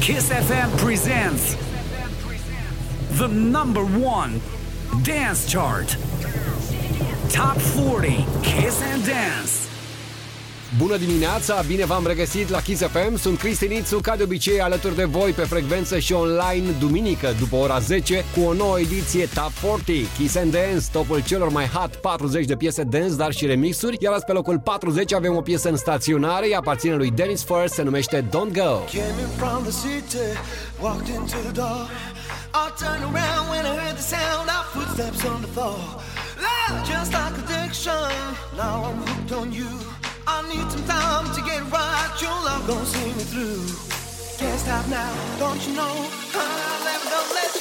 Kiss FM presents the number one dance chart. Top 40 Kiss and Dance. Bună dimineața, bine v-am regăsit la Kiss FM. Sunt Cristi Nițu, ca de obicei alături de voi pe frecvență și online duminică după ora 10 cu o nouă ediție Top 40 Kiss and Dance, topul celor mai hot 40 de piese dance, dar și remixuri. Iar azi pe locul 40 avem o piesă în staționare, ea aparține lui Dennis First, se numește Don't Go. Came in from the city, walked into the door. I turned around when I heard the sound of footsteps on the floor. Love, just like addiction, now I'm hooked on you. I need some time to get right, your love gon' see me through. Can't stop now, don't you know? I'll never let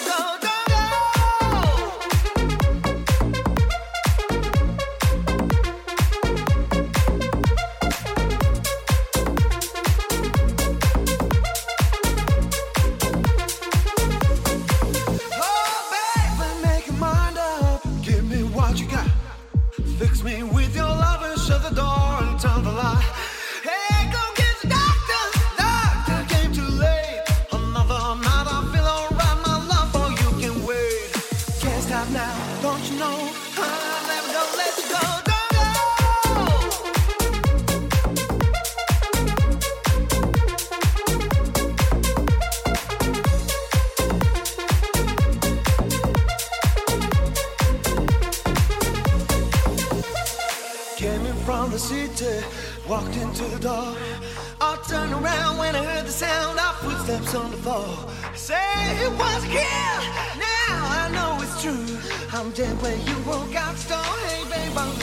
floor. Say it was kill. Now I know it's true. I'm dead when you out the door. Hey, babe, I'm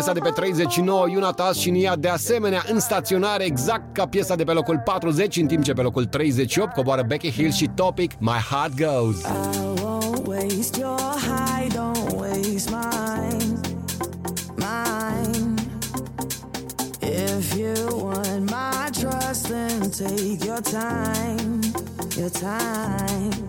piesa de pe 39, Unatas și Nia de asemenea în staționare exact ca piesa de pe locul 40, în timp ce pe locul 38 coboară Becky Hill și Topic My Heart Goes. High, take your time, your time.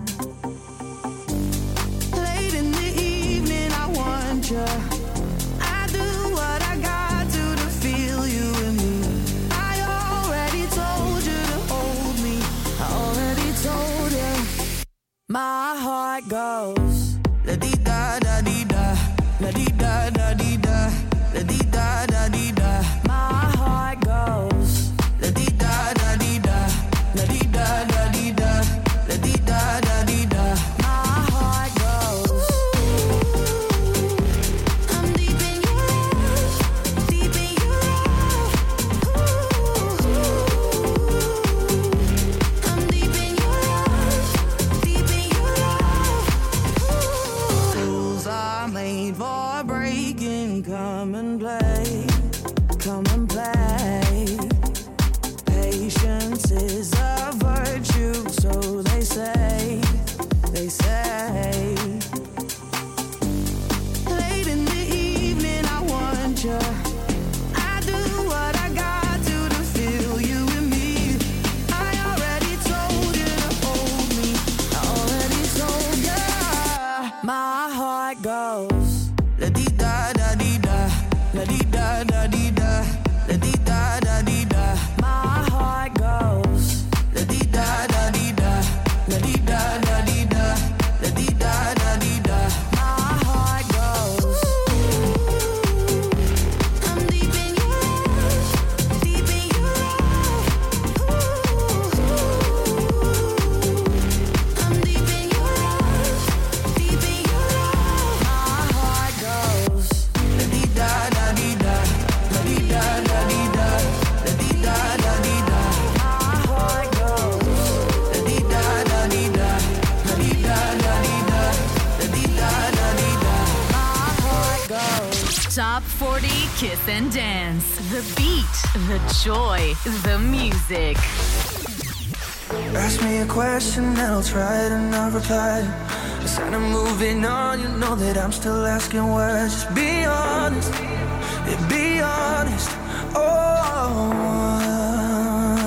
email, tried and not replied. I said I'm moving on, you know that I'm still asking why. Just be honest, yeah, be honest. Oh,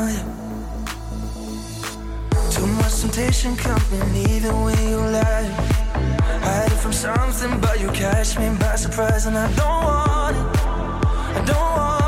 yeah. too much temptation coming, even when you lie. Hiding from something, but you catch me by surprise, and I don't want it. I don't want.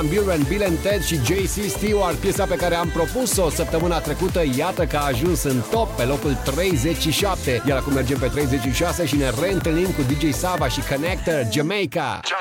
Van Buren, Bill and Ted și JC Stewart, piesa pe care am propus-o săptămâna trecută, iată că a ajuns în top pe locul 37, iar acum mergem pe 36 și ne reîntâlnim cu DJ Sava și Connector Jamaica. Jamaica.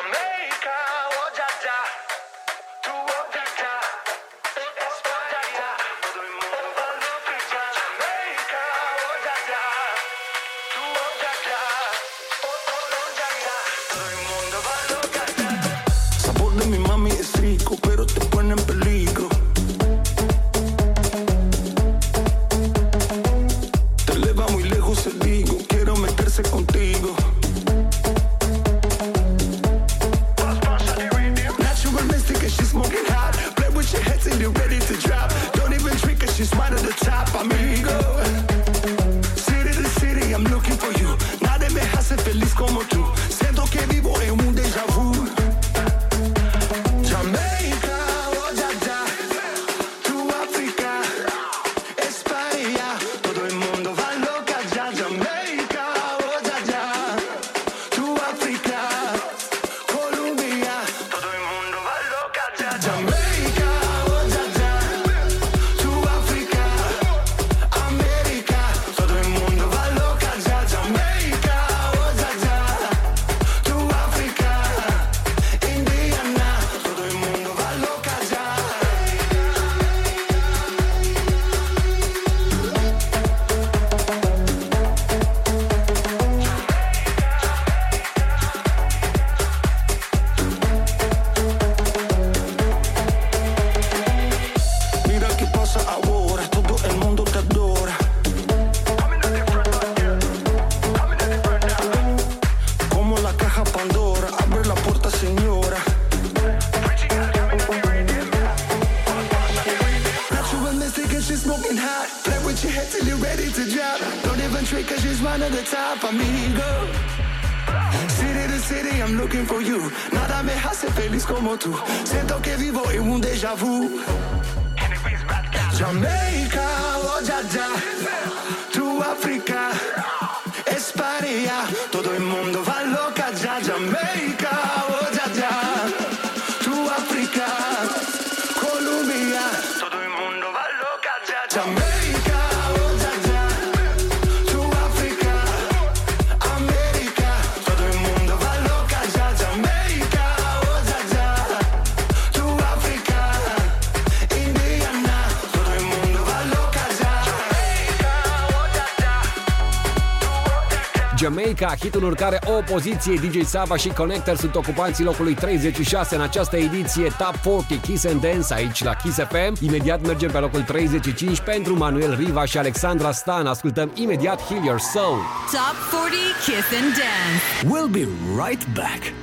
Jamaica, hitul urcare o poziție. DJ Sava și Connector sunt ocupanții locului 36 în această ediție Top 40 Kiss and Dance aici la Kiss FM. Imediat mergem pe locul 35 pentru Manuel Riva și Alexandra Stan. Ascultăm imediat Heal Your Soul. Top 40 Kiss and Dance. We'll be right back.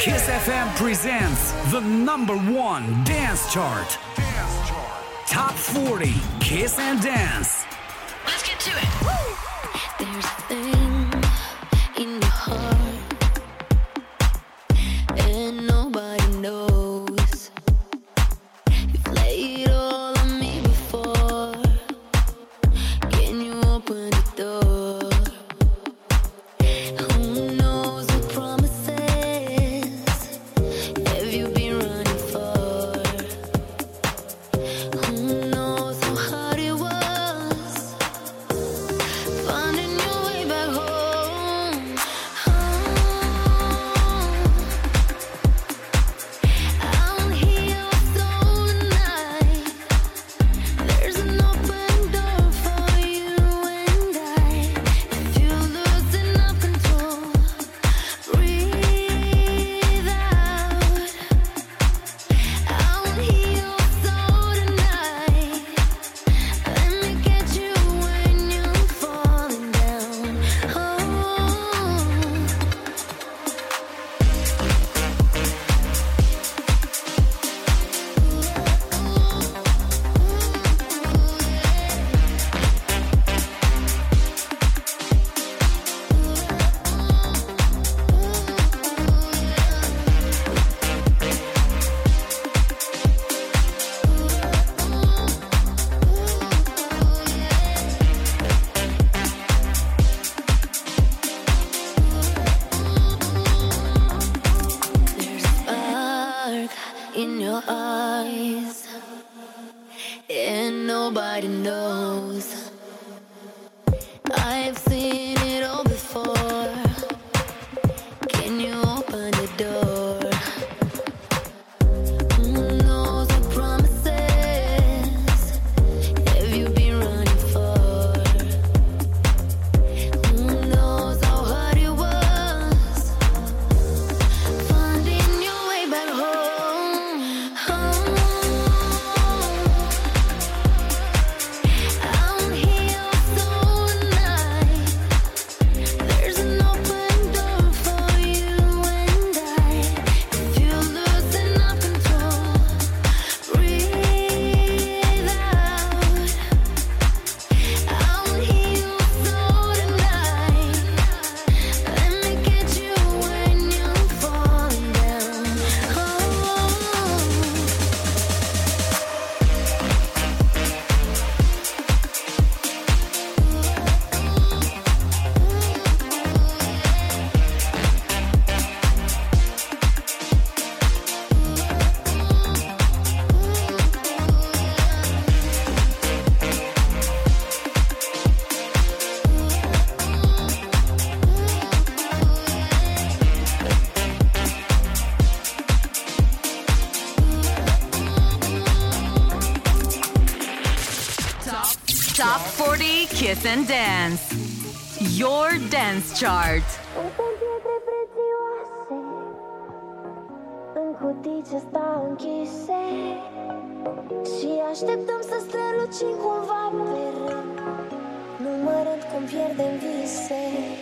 Kiss FM presents the number one dance chart. Top 40 Kiss and Dance. Dance and Dance. Your Dance Chart. Sunt stau închise. Și așteptăm să strălucim cumva pe Numărând cum pierdem vise.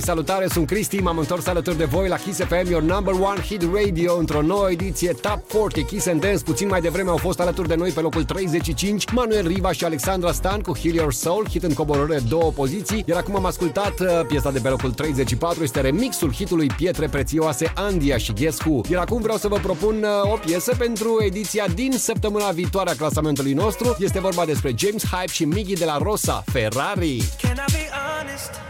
Hei, salutare, sunt Cristi, m-am întors alături de voi la Kiss FM, your number one hit radio, într-o nouă ediție Top 40 Kiss and Dance. Puțin mai devreme au fost alături de noi pe locul 35 Manuel Riva și Alexandra Stan cu Heal Your Soul, hit în coborâre două poziții, iar acum am ascultat uh, piesa de pe locul 34, este remixul hitului Pietre Prețioase Andia și Guess Who. Iar acum vreau să vă propun uh, o piesă pentru ediția din săptămâna viitoare a clasamentului nostru. Este vorba despre James Hype și Miggy de la Rosa, Ferrari. Can I be honest?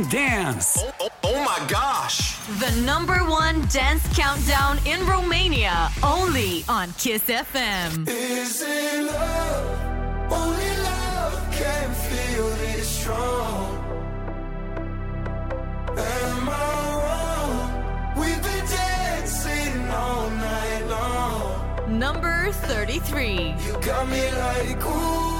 Kiss Dance. Oh, oh, oh my gosh. The number one dance countdown in Romania, only on Kiss FM. Is it love? Only love can feel this strong. Am I wrong? We've been dancing all night long. Number 33. You got me like ooh,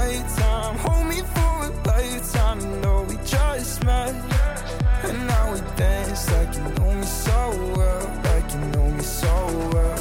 nighttime. Hold me for a lifetime. Know we just met. And now we dance like you know me so well Like you know me So well,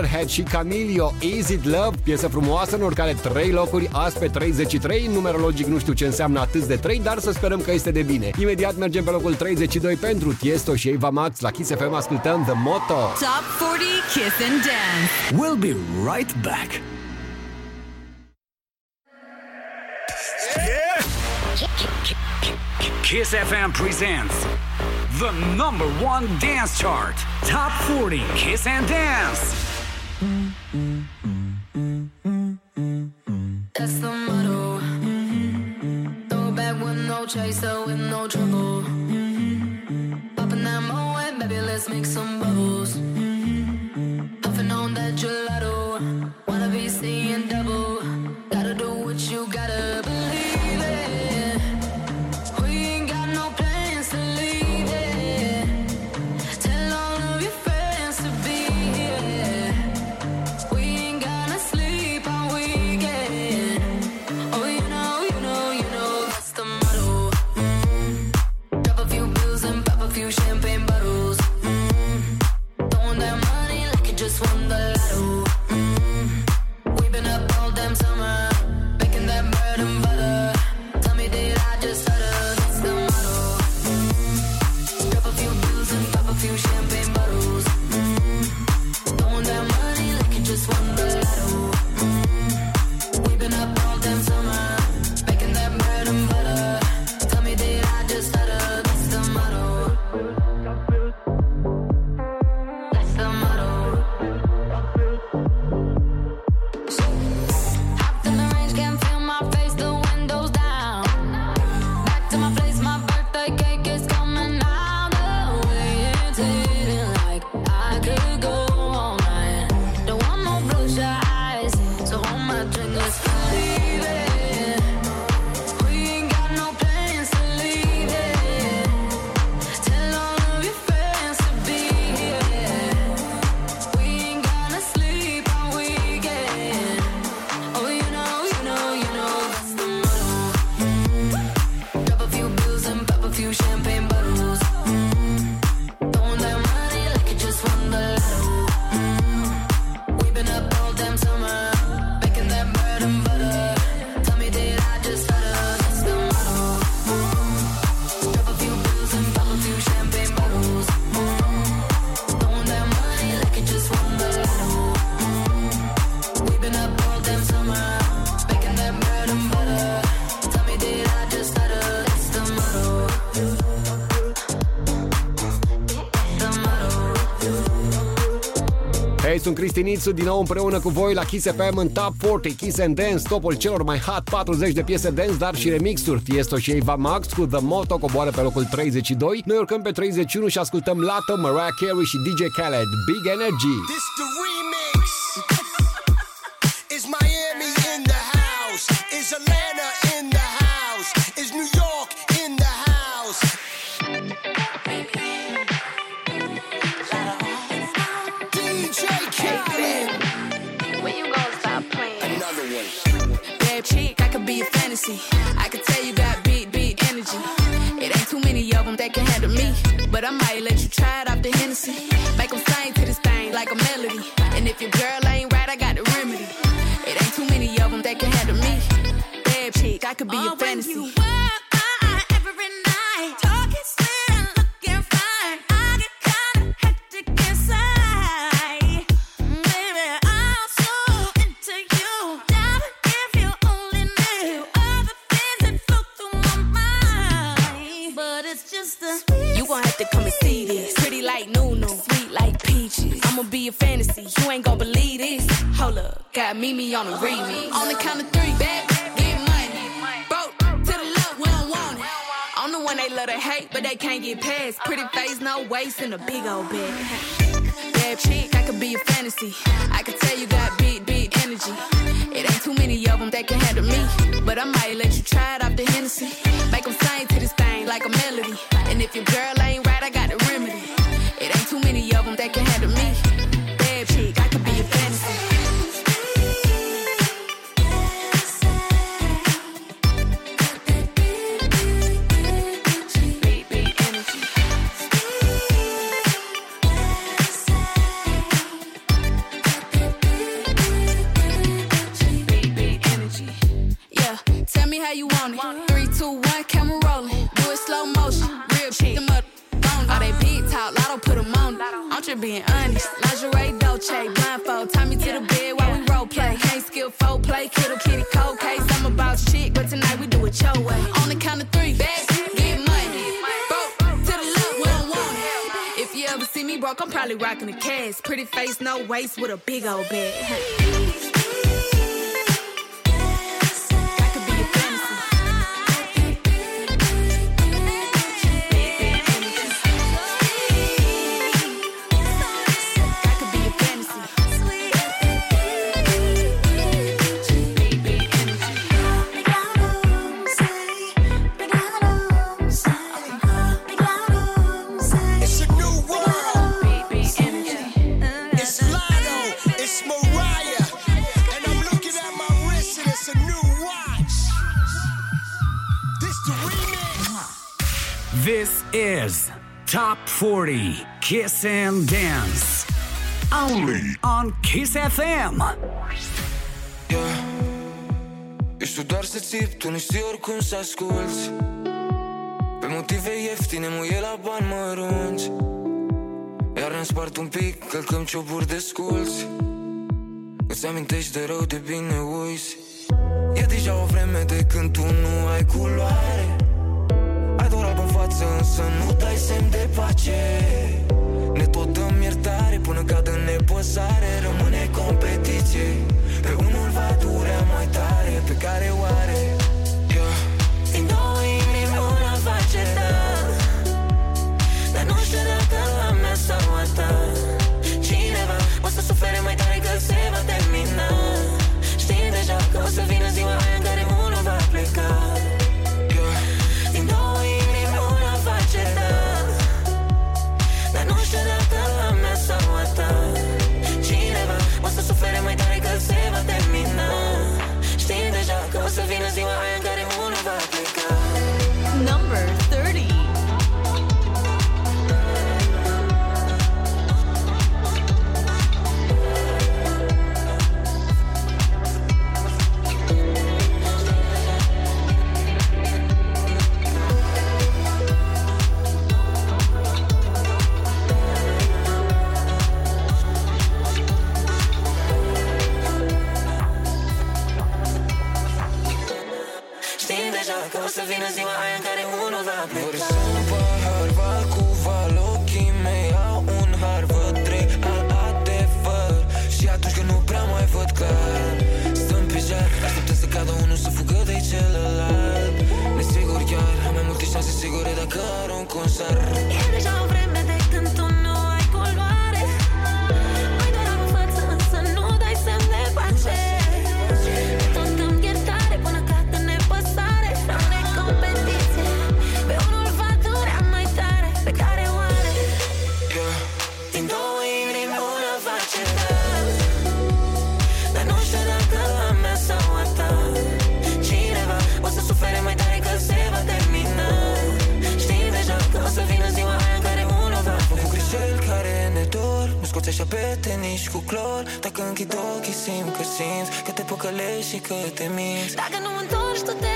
Motorhead și Camilio, Is It Love, piesă frumoasă în oricare 3 locuri, azi pe 33, numerologic nu știu ce înseamnă atât de 3, dar să sperăm că este de bine. Imediat mergem pe locul 32 pentru Tiesto și Eva Max, la Kiss FM ascultăm The Moto. Top 40 Kiss and Dance. We'll be right back. Kiss FM presents the number one dance chart, Top 40 Kiss and Dance. sunt Cristi Nițu, din nou împreună cu voi la Kiss FM în Top 40 Kiss and Dance, topul celor mai hot 40 de piese dance, dar și remixuri. Tiesto și Eva Max cu The Moto coboară pe locul 32. Noi urcăm pe 31 și ascultăm Lato, Mariah Carey și DJ Khaled. Big Energy! This nisip, tu nu știi oricum să asculti Pe motive ieftine, muie la bani mărunți Iar ne spart un pic, călcăm cioburi de sculți. Îți amintești de rău, de bine uiți. E deja o vreme de când tu nu ai culoare. Ai doar albă față, însă nu dai semn de pace. Ne tot dăm iertare până cad în nepăsare Rămâne competiție. Pe unul va dura mai tare Pe care o are. Dar nu știu dacă a mea sau a Cineva o să sufere mai tare că se va termina. Știi deja că o să vină ziua aia Josefina, sie war ein și apete nici cu clor. Dacă închid ochii simt că simți Că te păcălești și că te minți Dacă nu mă întorci, tu te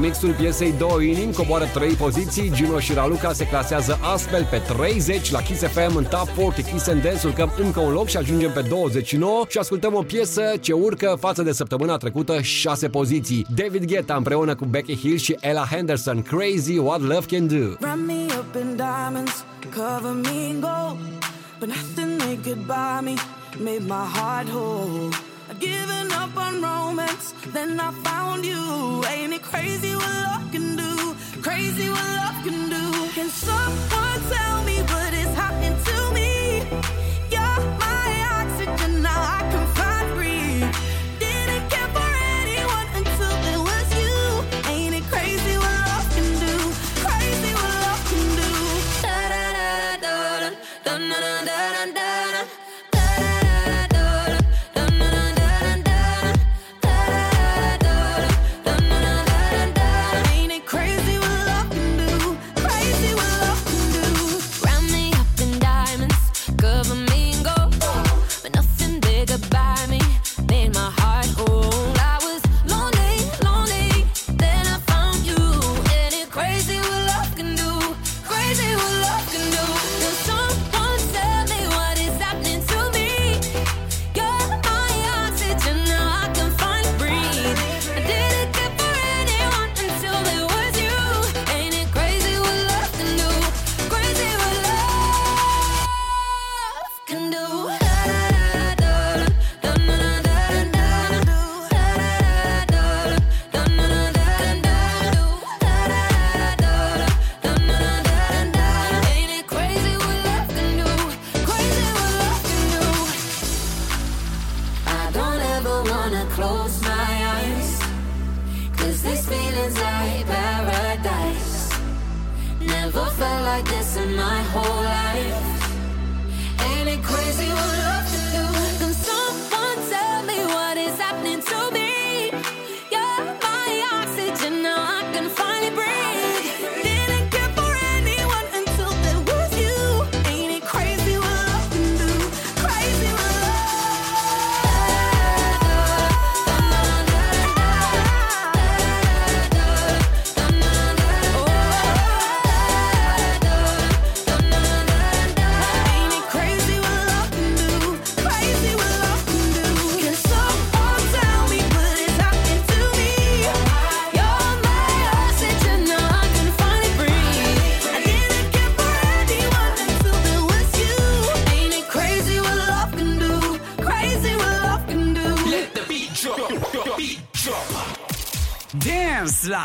remixul piesei Două inimi coboară 3 poziții, Gino și Raluca se clasează astfel pe 30 la Kiss FM în Top 40 Kiss and Dance, urcăm încă un loc și ajungem pe 29 și ascultăm o piesă ce urcă față de săptămâna trecută 6 poziții. David Guetta împreună cu Becky Hill și Ella Henderson, Crazy What Love Can Do. Wrap me up in diamonds, cover me in gold, but nothing they could buy me, made my heart whole. giving up on romance. Then I found you. Ain't it crazy what love can do? Crazy what love can do. Can someone tell?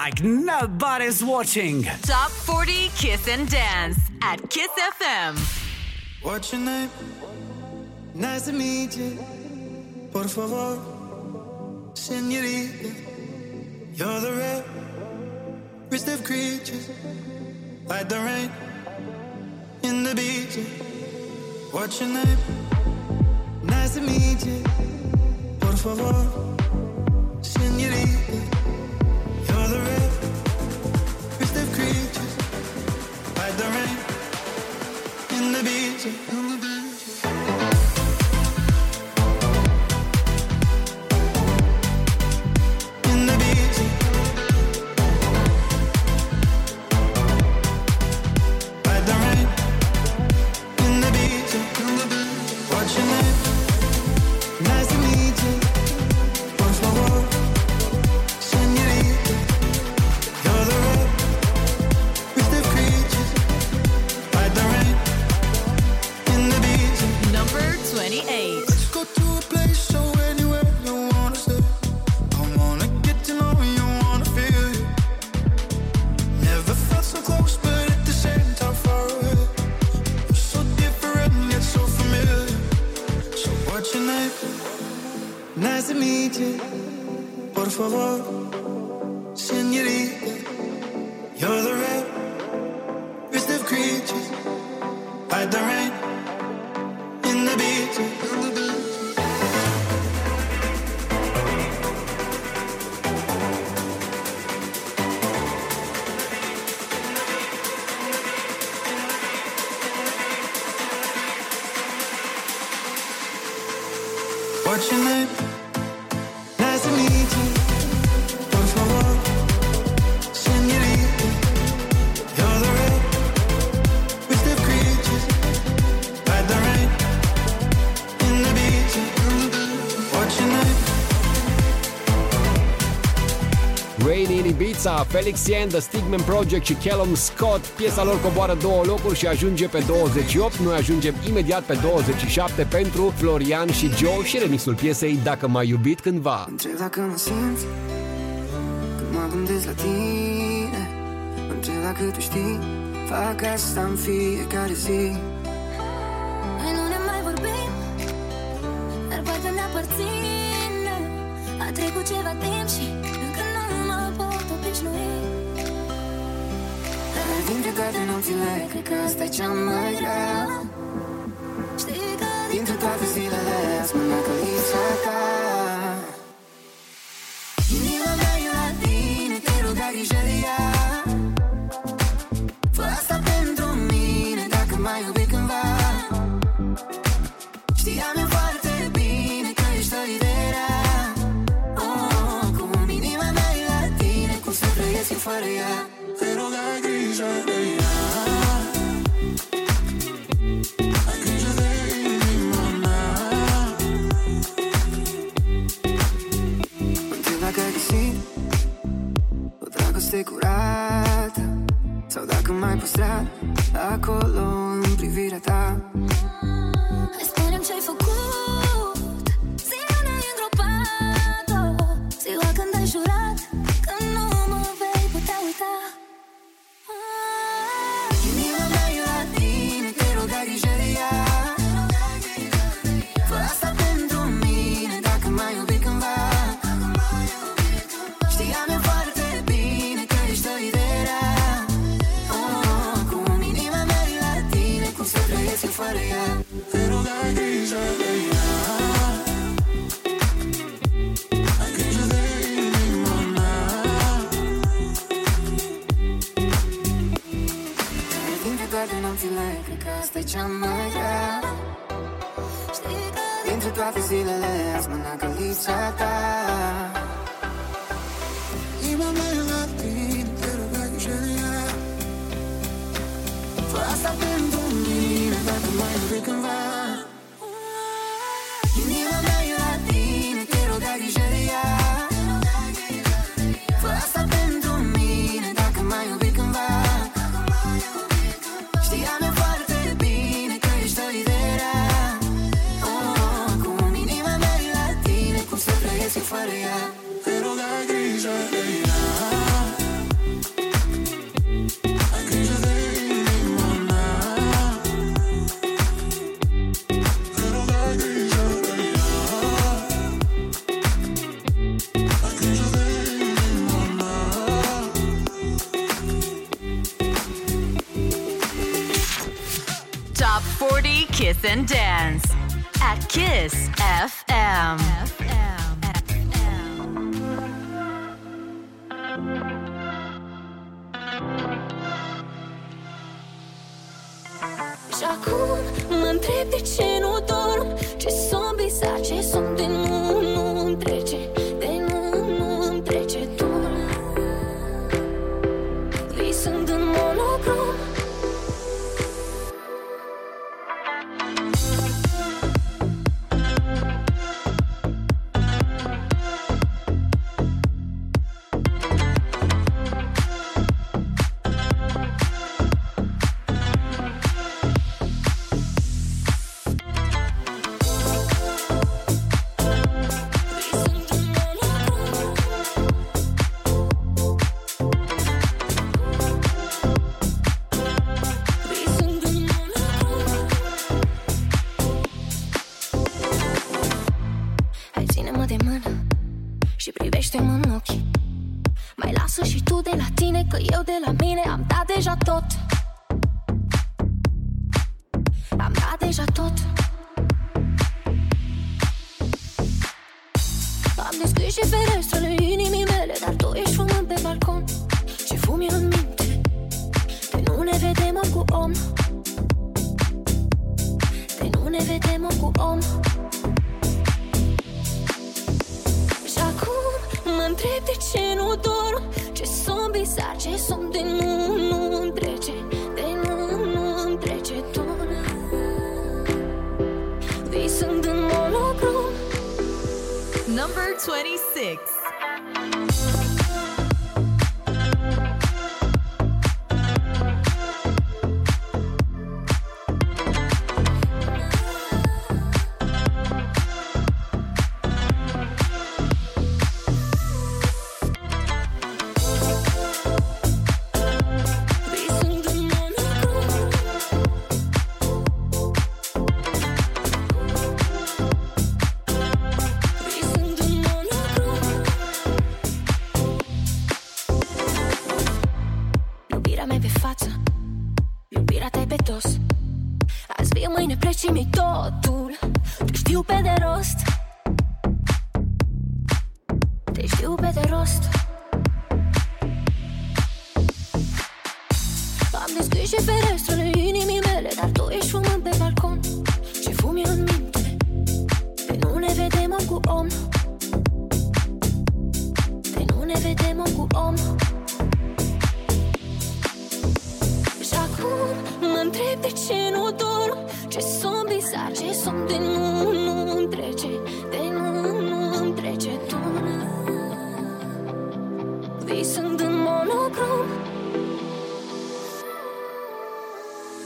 like nobody's watching. Top 40 Kiss and Dance at Kiss FM. What's your name? Nice to meet you. Por favor, senorita. You're the rarest of creatures. Like the rain in the beach. What's your name? Vanessa, Felix Yen, The Stigman Project și Callum Scott. Piesa lor coboară două locuri și ajunge pe 28. Noi ajungem imediat pe 27 pentru Florian și Joe și remixul piesei Dacă m-ai iubit cândva. Întreb dacă mă simți când mă gândesc la tine Întreb dacă tu știi Fac asta în fiecare zi I've been believing that the mind we can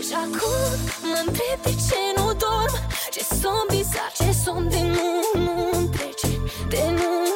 Și acum mă întreb de ce nu dorm? Ce somn bizar, ce somn de nu, nu trece De nu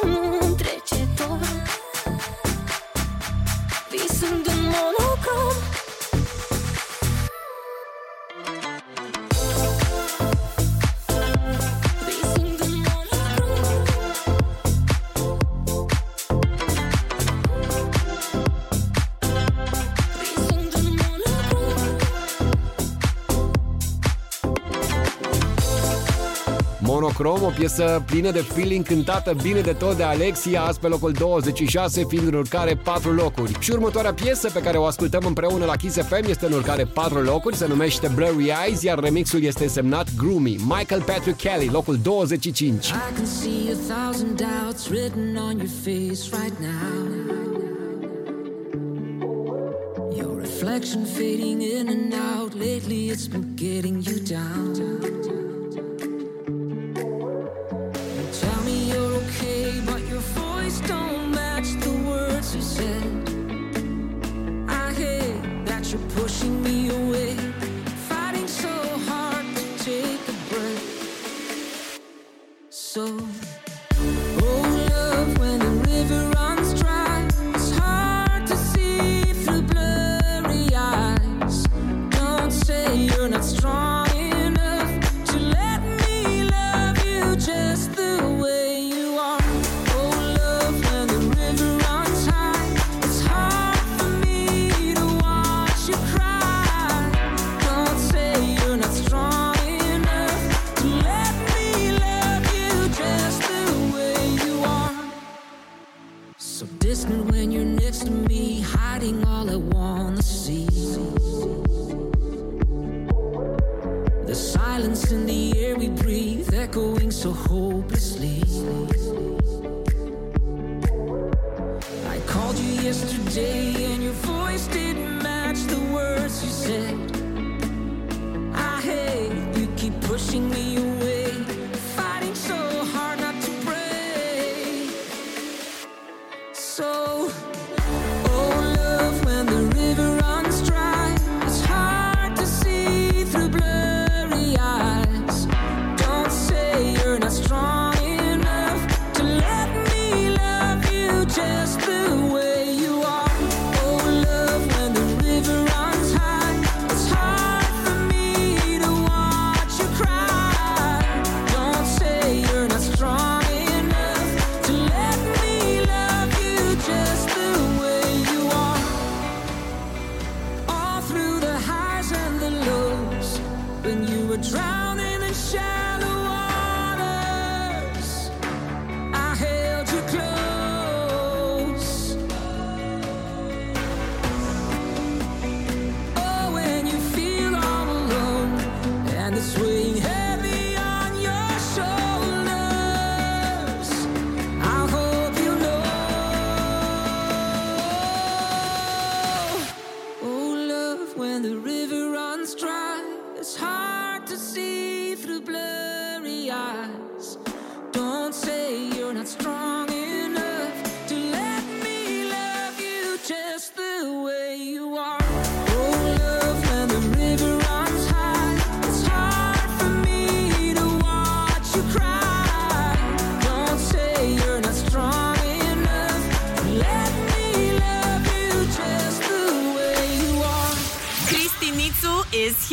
Monocrom, o piesă plină de feeling cântată bine de tot de Alexia, azi pe locul 26, fiind în urcare 4 locuri. Și următoarea piesă pe care o ascultăm împreună la Kiss FM este în urcare 4 locuri, se numește Blurry Eyes, iar remixul este semnat Groomy, Michael Patrick Kelly, locul 25. Și can see a thousand doubts written on your face right now. Reflection fading in and out, lately it's been getting you down. so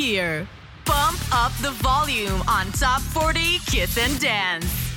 here. Bump up the volume on Top 40 Kiss and Dance.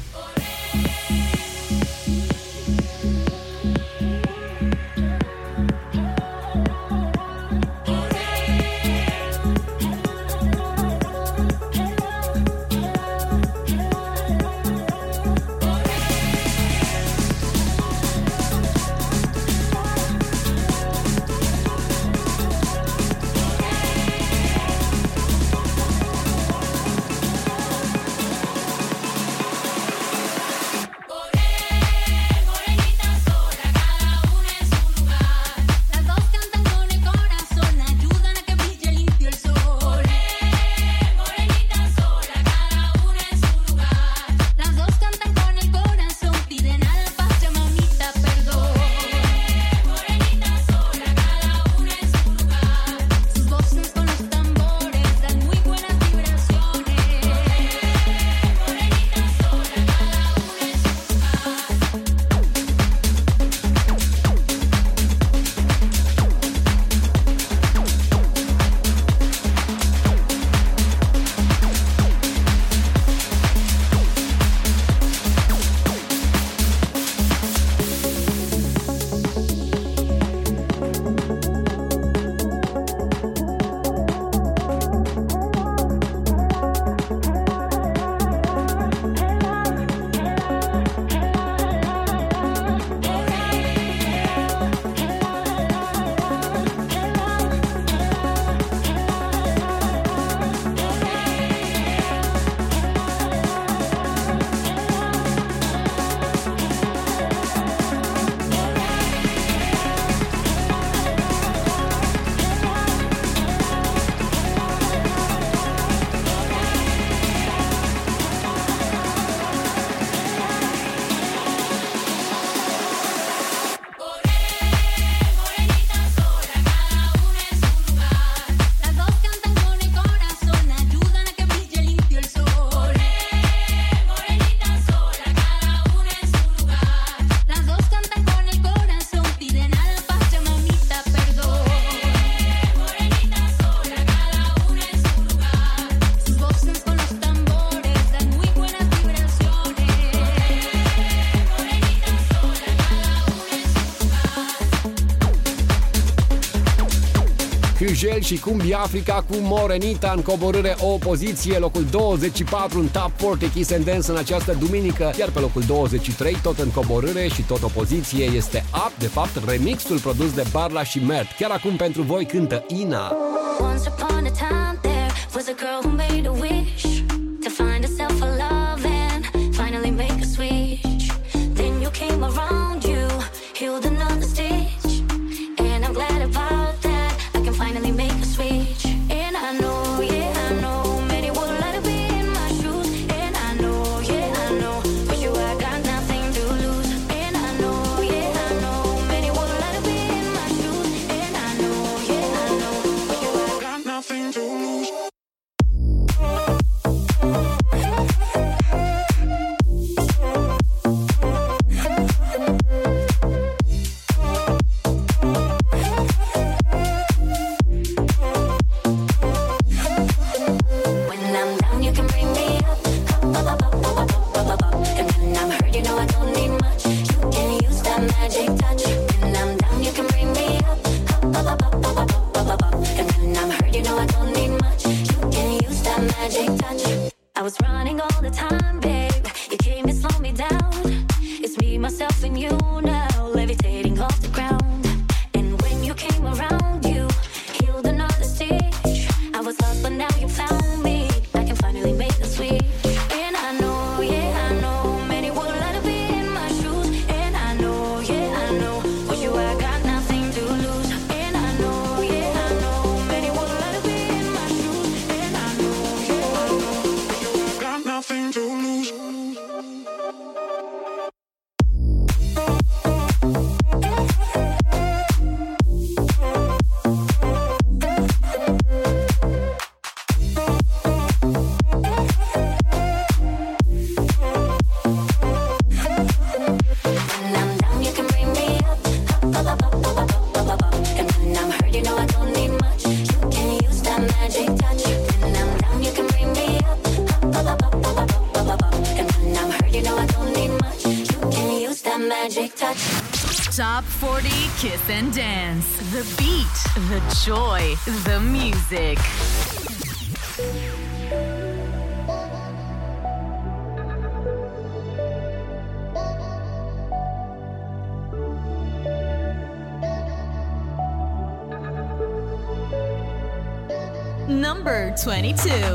Rugel și Cumbi Africa cu Morenita în coborâre o poziție, locul 24 în Top 40 Kiss and Dance în această duminică, iar pe locul 23 tot în coborâre și tot o poziție este Up, de fapt remixul produs de Barla și Mert. Chiar acum pentru voi cântă Ina. Once upon a time there was a girl who made a wish I was running all the time, babe. You came and slowed me down. It's me, myself, and you now, levitating off the ground. Two.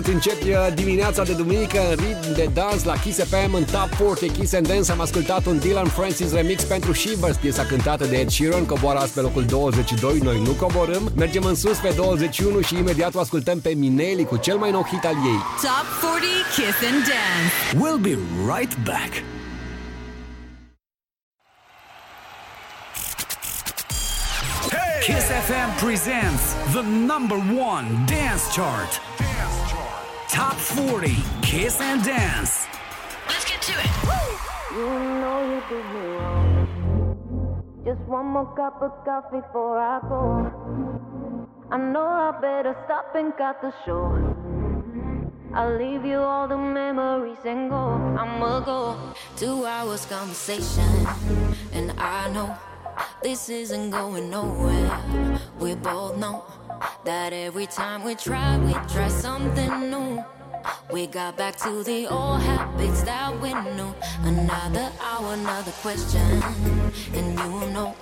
să-ți începi uh, dimineața de duminică în ritm de dans la Kiss FM în Top 40 Kiss and Dance. Am ascultat un Dylan Francis remix pentru Shivers, piesa cântată de Ed Sheeran, coboară astfel locul 22, noi nu coborâm. Mergem în sus pe 21 și imediat o ascultăm pe Minelli cu cel mai nou hit al ei. Top 40 Kiss and Dance. We'll be right back. Kiss FM presents the number one dance chart. 40, Kiss and Dance. Let's get to it. You know you did me wrong. Just one more cup of coffee before I go. I know I better stop and cut the show. I'll leave you all the memories and go. I'ma go. Two hours conversation, and I know this isn't going nowhere. We both know that every time we try, we try something new. We got back to the old habits that we knew. Another hour, another question, and you know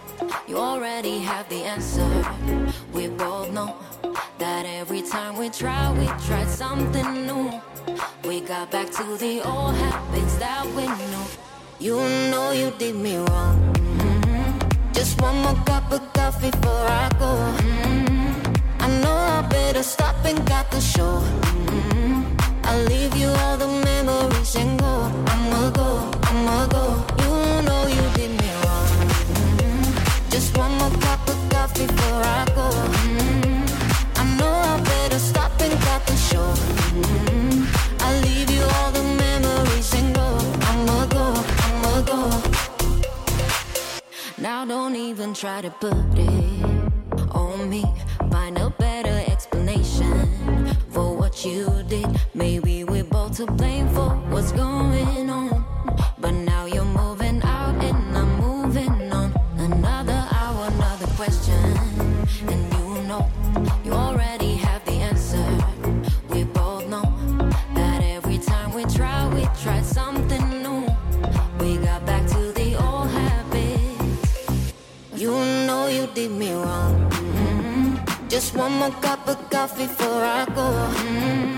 you already have the answer. We both know that every time we try, we try something new. We got back to the old habits that we knew. You know you did me wrong. Mhm. Just one more cup of coffee before I go. Mhm. I know I better stop and cut the show. Mhm. I'll leave you all the memories and go. I'ma go, I'ma go. You know you did me wrong. Mhm. Just one more cup of coffee before I go. Mhm. I know I better stop and cut the show. Mhm. I'll leave you all the memories and go. I'ma go, I'ma go. Now don't even try to put it on me. To blame for what's going on. But now you're moving out and I'm moving on. Another hour, another question. And you know, you already have the answer. We both know that every time we try, we try something new. We got back to the old habits. You know you did me wrong. Mhm. Just one more cup of coffee before I go. Mhm.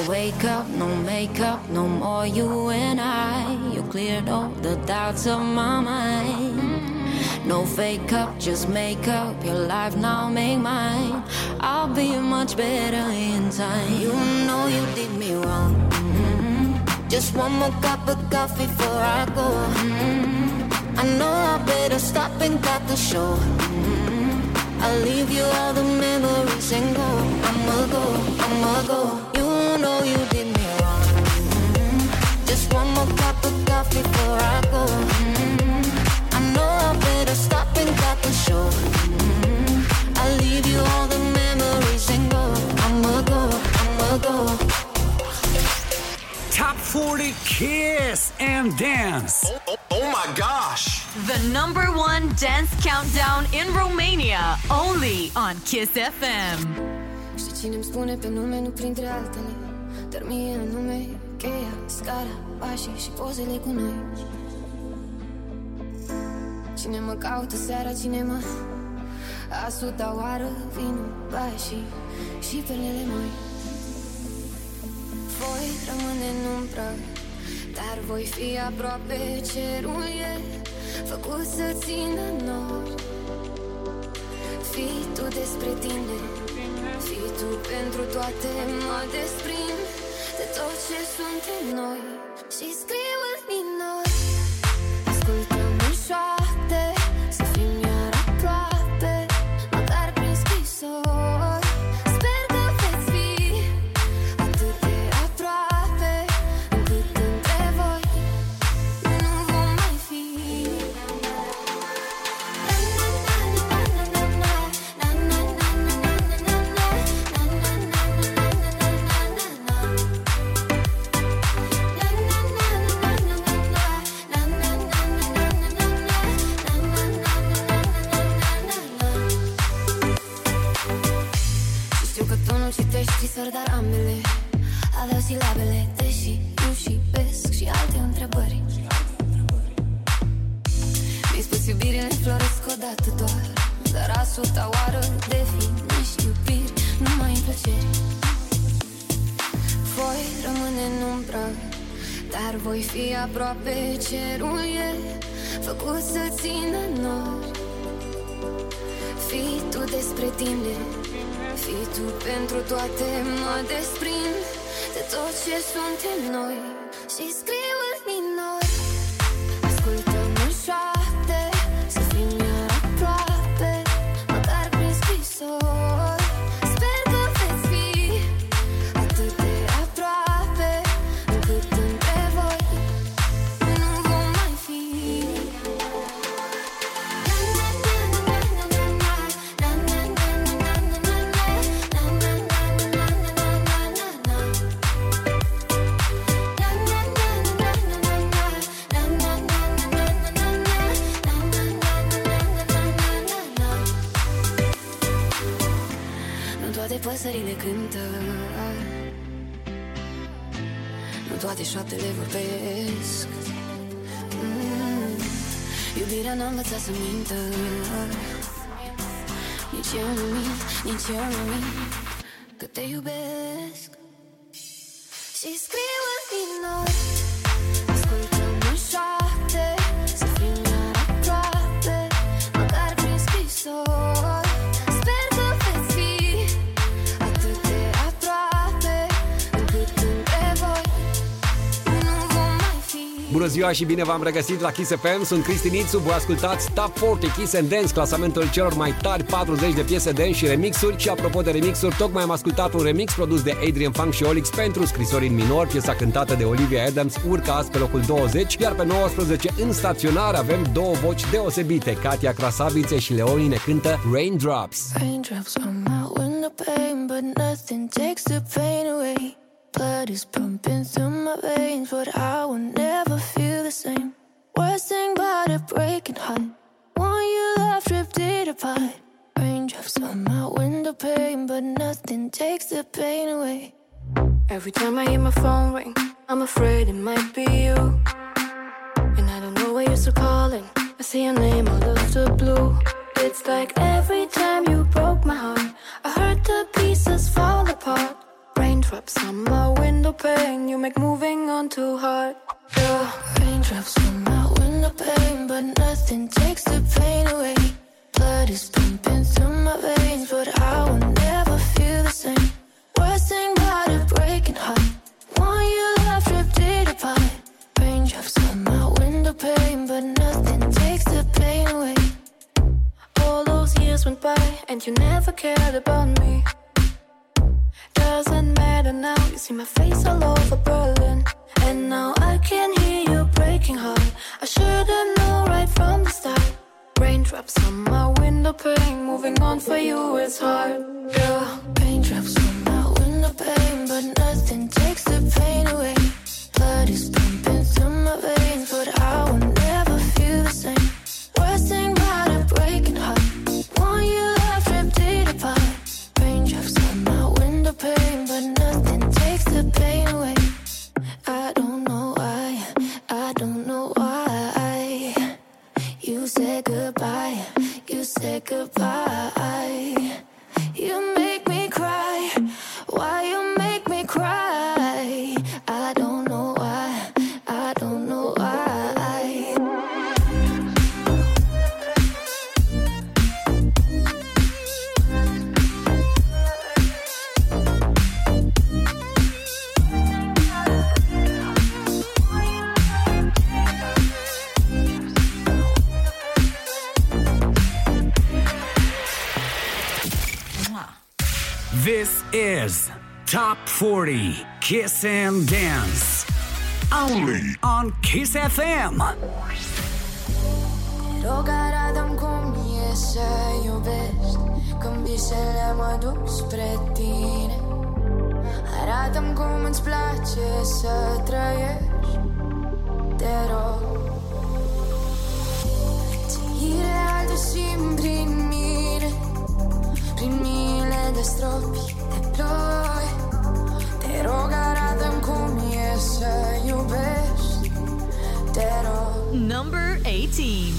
Now wake up, no makeup, no more you and I. You cleared all the doubts of my mind. No fake up, just make up your life now, make mine. I'll be much better in time. You know you did me wrong. Mhm. Just one more cup of coffee before I go. Mhm. I know I better stop and cut the show. Mhm. I'll leave you all the memories and go. I'ma go, I'ma go. You 40 Kiss and Dance. Oh, oh, oh my gosh. The number one dance countdown in Romania, only on Kiss FM. Știi cine îmi spune pe nume, nu printre altele Dar mie nume, cheia, scara, pașii și pozele cu noi. Cine mă caută seara, cine mă A suta oară, vinul, pașii și perlele noi Voi rămâne în umbră Dar voi fi aproape cerul e Făcut să țină nori. Fii tu despre tine Fii tu pentru toate Mă desprind de tot ce suntem noi Și scriu în minor Ascultăm în aproape cerul e Făcut să țină nori. Fii despre tine Fii tu pentru toate Mă desprind de tot ce suntem noi. Și scriu ziua și bine v-am regăsit la Kiss FM. Sunt Cristi Nițu, vă ascultați Top 40 Kiss and Dance, clasamentul celor mai tari 40 de piese dance și remixuri. Și apropo de remixuri, tocmai am ascultat un remix produs de Adrian Funk și Olix pentru scrisori în minor. Piesa cântată de Olivia Adams urcă azi pe locul 20, iar pe 19 în staționar avem două voci deosebite. Katia Krasavice și Leoni ne cântă Raindrops. Raindrops on my window pane, but nothing takes the pain away. Blood is pumping through my veins, but I will never feel the same. Worst thing about a breaking heart, one you left ripped it apart. Raindrops on my window pane, but nothing takes the pain away. Every time I hear my phone ring, I'm afraid it might be you. And I don't know why you're still calling. I see your name all of the blue. It's like every time you broke my heart, I heard the pieces fall apart. Raindrops on my window pane, you make moving on too hard. Yeah. Raindrops on my window pane, but nothing takes the pain away. Blood is pumping through my veins, but I will never feel the same. Worst thing about a breaking heart, one you love ripped it apart. Raindrops on my window pane, but nothing takes the pain away. All those years went by, and you never cared about me. Doesn't matter now, you see my face all over Berlin. And now I can hear you breaking heart. I should've known right from the start. Raindrops on my window pane, moving on for you is hard. Yeah. Raindrops on my window pane, but nothing takes the pain away. Blood is pumping through my veins, but I will said goodbye, you said goodbye. 40 Kiss and Dance. Only on Kiss FM. Rog, arată-mi cum e să iubești Când visele mă duc spre tine Arată-mi cum îți place să trăiești Te rog Ce ireal de simt prin mine Prin mile de stropi de ploi Number 18.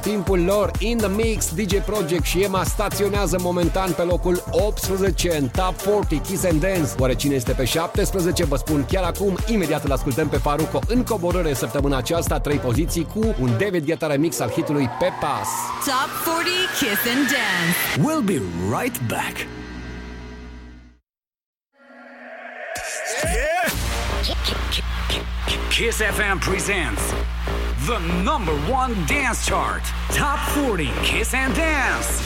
Timpul lor, In The Mix, DJ Project și Emma staționează momentan pe locul 18 în Top 40 Kiss and Dance. Oare cine este pe 17? Vă spun chiar acum, imediat îl ascultăm pe Faruco în coborâre săptămâna aceasta, trei poziții cu un David Guetta remix al hitului Pe Pas. Top 40 Kiss and Dance. We'll be right back. Kiss FM presents the number one dance chart. Top 40 Kiss and Dance.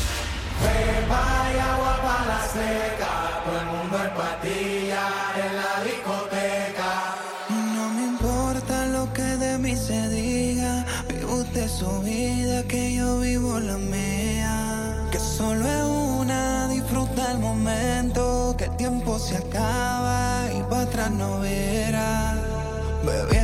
No me importa lo que de mí se diga, vive usted su vida, que yo vivo la mía. Que solo es una, disfruta el momento, que el tiempo se acaba y para atrás no verá. Bebiendo,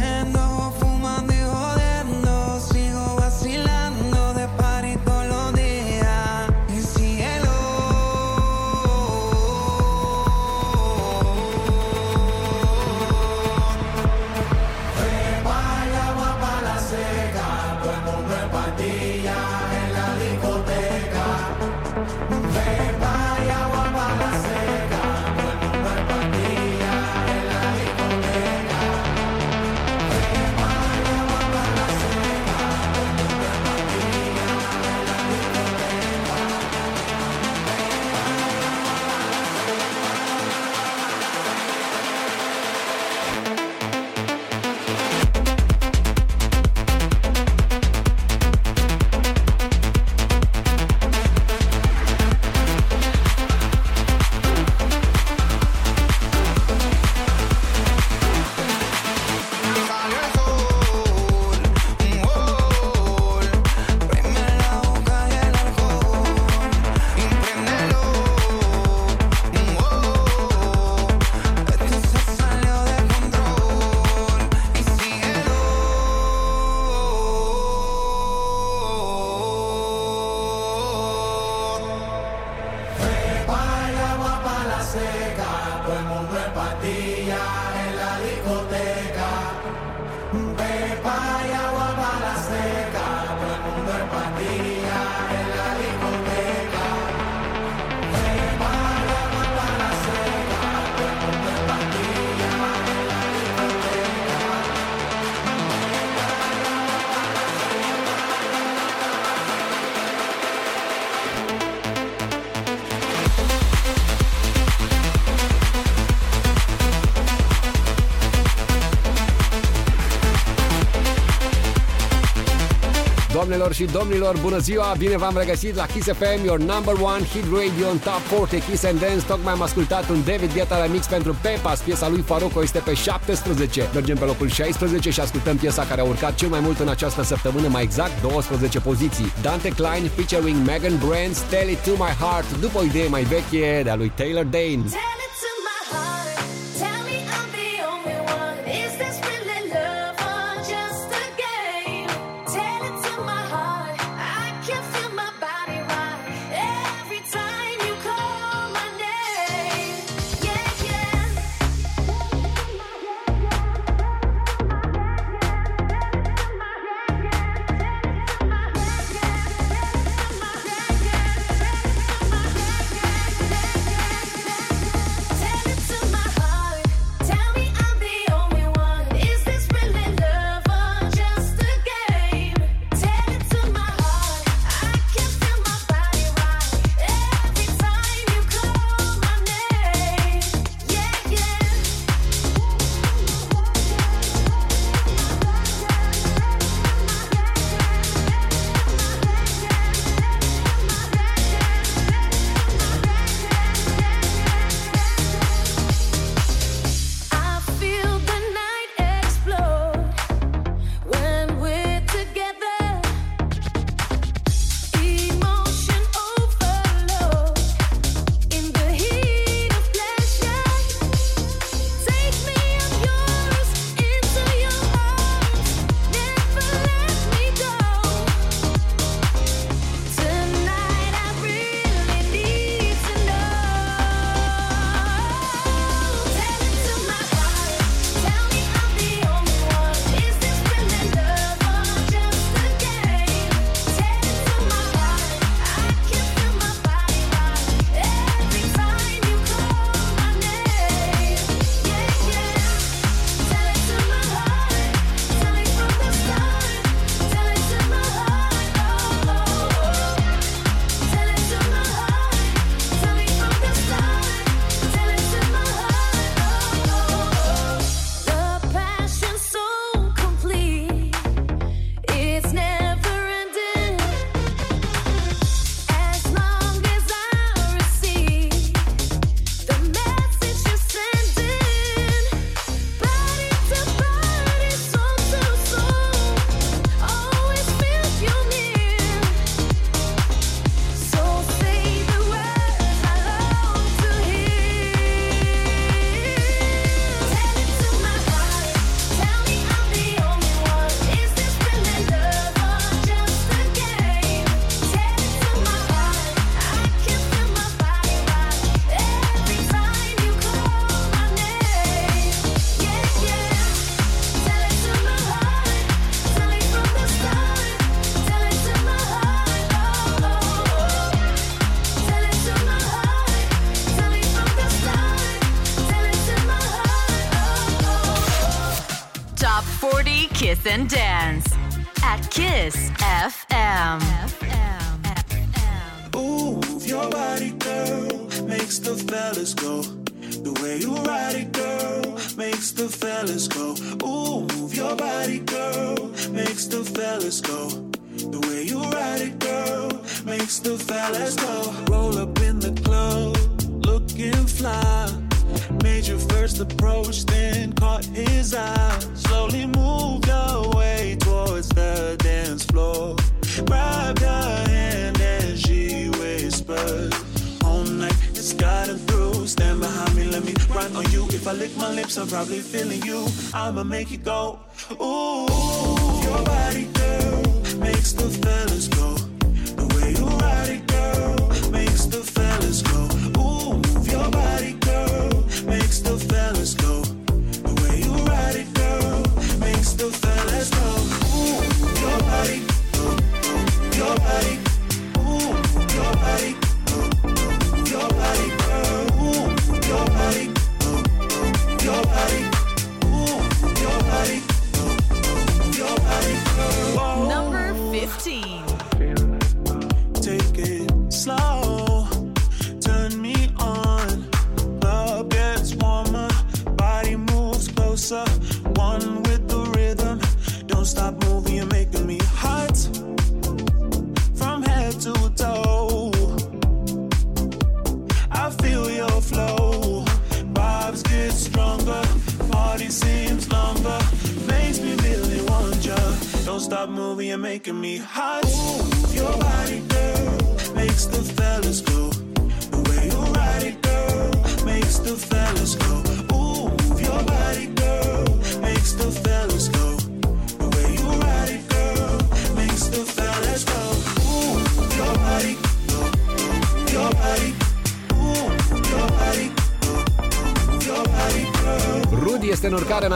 Doamnelor și domnilor, bună ziua! Bine v-am regăsit la Kiss FM, your number one hit radio on Top 40 Kiss and Dance. Tocmai am ascultat un David Guetta remix pentru Pepas. Piesa lui Faruco este pe 17. Mergem pe locul 16 și ascultăm piesa care a urcat cel mai mult în această săptămână, mai exact 12 poziții. Dante Klein featuring Megan Brands, Tell It To My Heart, după o idee mai veche de-a lui Taylor Dane. Tell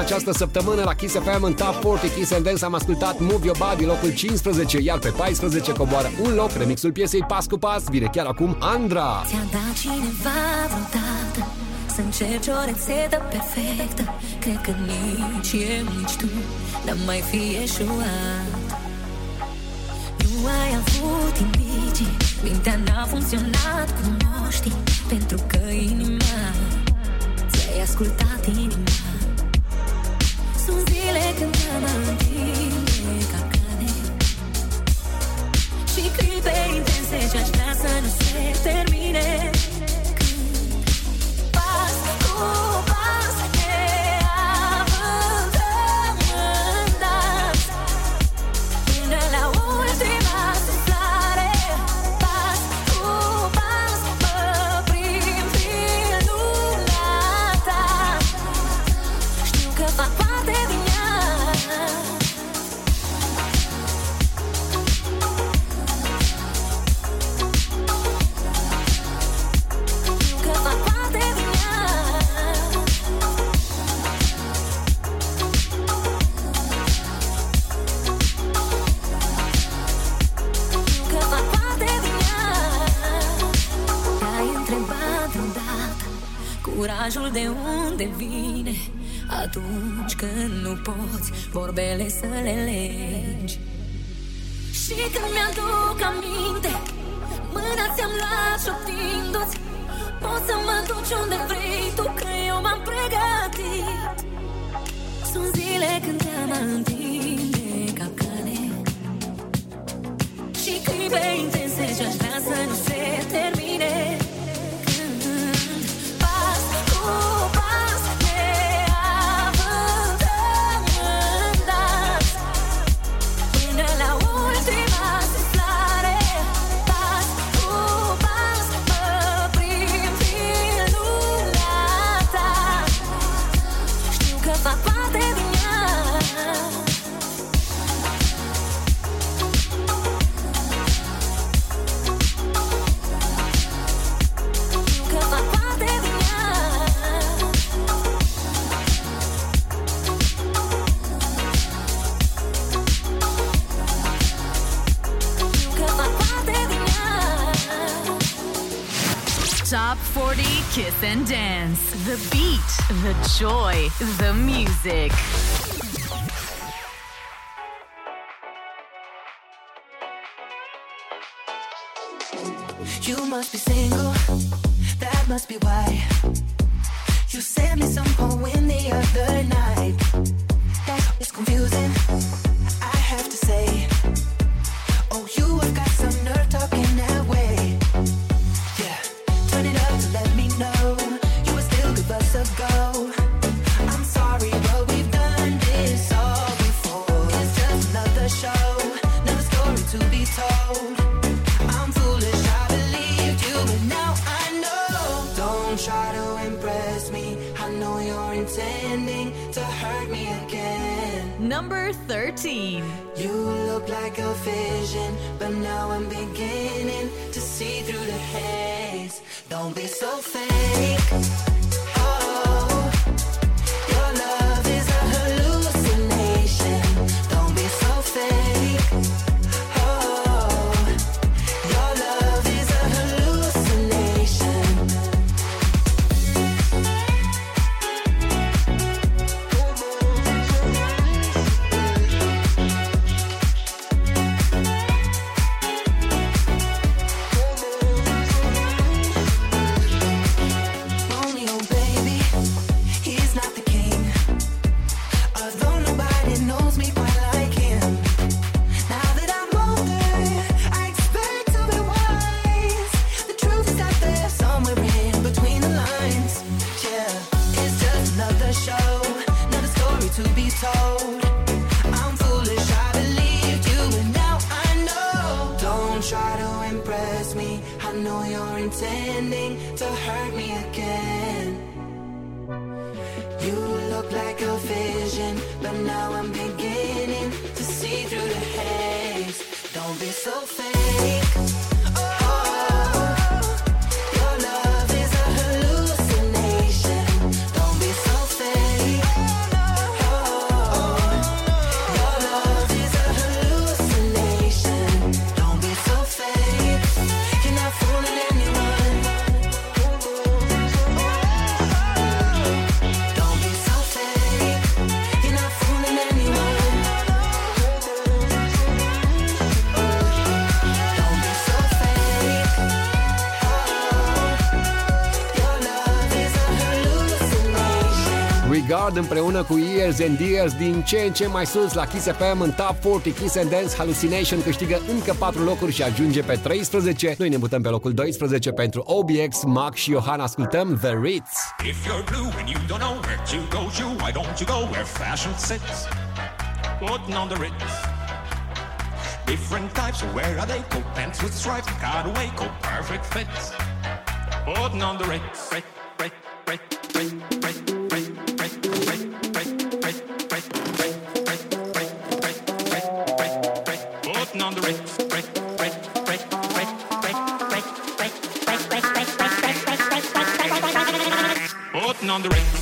această săptămână la Kiss FM în Top 40 Kiss and Dance am ascultat Move Your Body, locul 15, iar pe 14 coboară un loc. Remixul piesei Pas cu Pas vine chiar acum Andra. Ți-a dat cineva vreodată să încerci o rețetă perfectă Cred că nici eu, nici tu N-am mai fi eșuat Nu ai avut indicii Mintea n-a funcționat cum o știi Pentru că inima Ți-ai ascultat inima zile când am întinde capcane Și clipe intense ce aș nu se termine. atunci când nu poți vorbele să le legi. Și când mi-aduc aminte Mâna ți-am luat șoptindu-ți Poți să mă duci unde vrei tu Că eu m-am pregătit. Sunt zile când te-am amintit. the music. You must be single, that must be why cad împreună cu Years and Years din ce în ce mai sus la Kiss FM în Top 40 Kiss and Dance Hallucination câștigă încă 4 locuri și ajunge pe 13. Noi ne mutăm pe locul 12 pentru OBX, Max și Johan ascultăm The Ritz. If you're blue and you don't know where to go to, why don't you go where fashion sits? Putting on the Ritz. Different types, where are they? Coat pants with stripes, cutaway, coat perfect fits. Putting on the Ritz, Ritz, Ritz, Ritz. on the ring.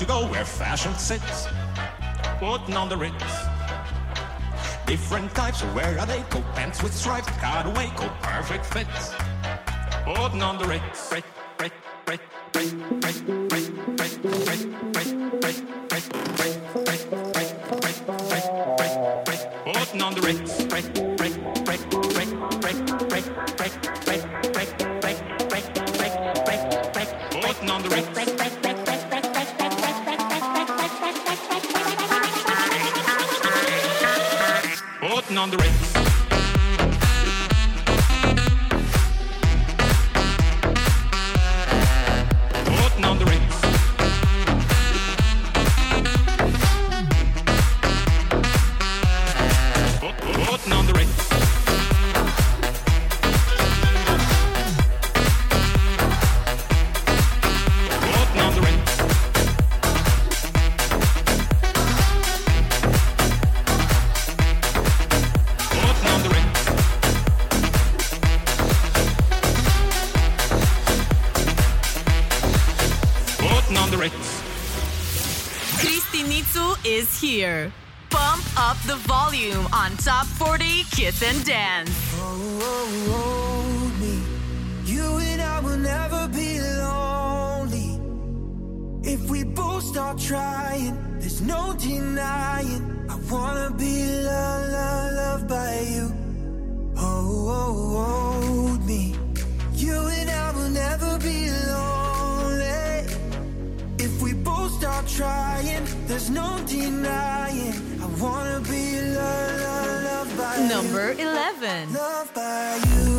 you go? Where fashion sits, putting on the ritz. Different types, where are they? Go pants with stripes, cut away, go perfect fits, putting on the ritz. Putting on the ritz. Kiss and Dance. hold me. You and I will never be lonely. If we both start trying, there's no denying. I wanna be loved, loved, loved by you. Oh, oh, hold me. You and I will never be lonely. If we both start trying, there's no denying. I wanna be loved, Number 11.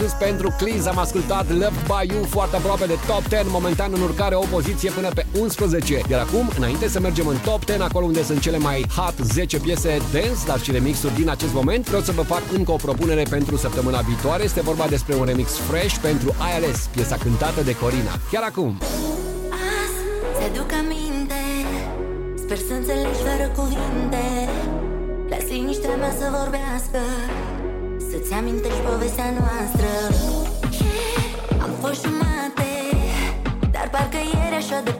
Sus pentru Cliz Am ascultat Love By You foarte aproape de top 10 Momentan în urcare o poziție până pe 11 Iar acum, înainte să mergem în top 10 Acolo unde sunt cele mai hot 10 piese dance Dar și remixuri din acest moment Vreau să vă fac încă o propunere pentru săptămâna viitoare. Este vorba despre un remix fresh pentru ILS Piesa cântată de Corina. Chiar acum! Ți-aduc aminte Sper să înțelegi fără cuvinte Las liniștea mea să vorbească Să-ți amintești povestea noastră? Am fost jumate Dar parcă ieri așa departe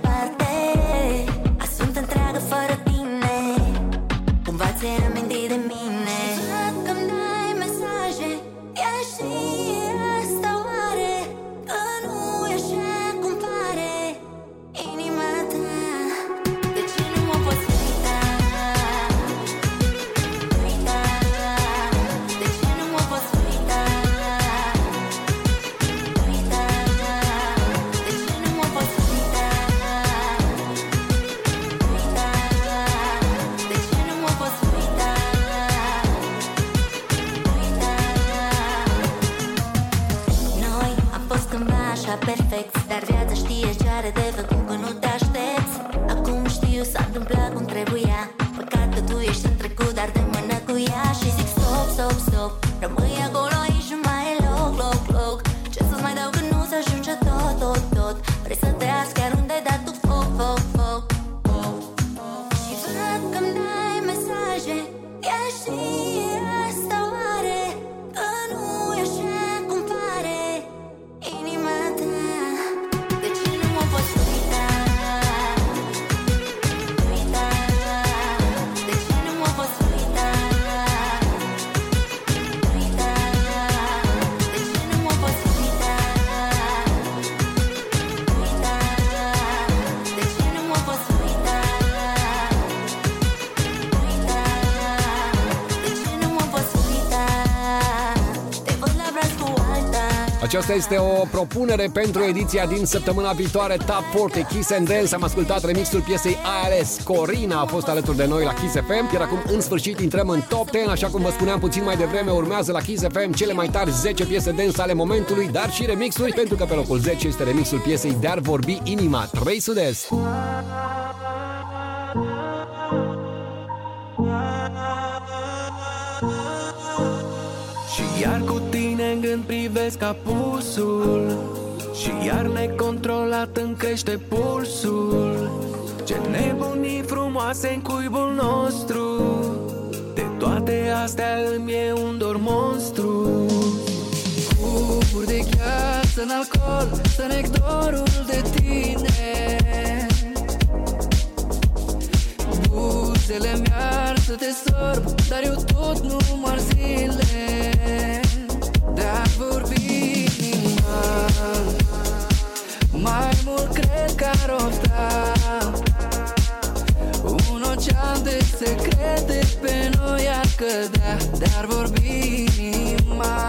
Aceasta este o propunere pentru ediția din săptămâna viitoare Top 40 Kiss and Dance. Am ascultat remixul piesei IRS. Corina a fost alături de noi la Kiss FM, iar acum în sfârșit intrăm în Top 10, așa cum vă spuneam puțin mai devreme, urmează la Kiss FM cele mai tari 10 piese dance ale momentului, dar și remixuri, pentru că pe locul 10 este remixul piesei De-ar vorbi inima, 3 sud-est. când privesc apusul Și iar necontrolat îmi crește pulsul Ce nebunii frumoase în cuibul nostru De toate astea îmi e un dor monstru Cupuri de gheață în alcool Să nec dorul de tine Buzele mi-ar să te sorb Dar eu tot nu mă zile a vorbi inima. Mai mult cred Un ocean de secrete pe noi ar cădea Dar vorbi inima.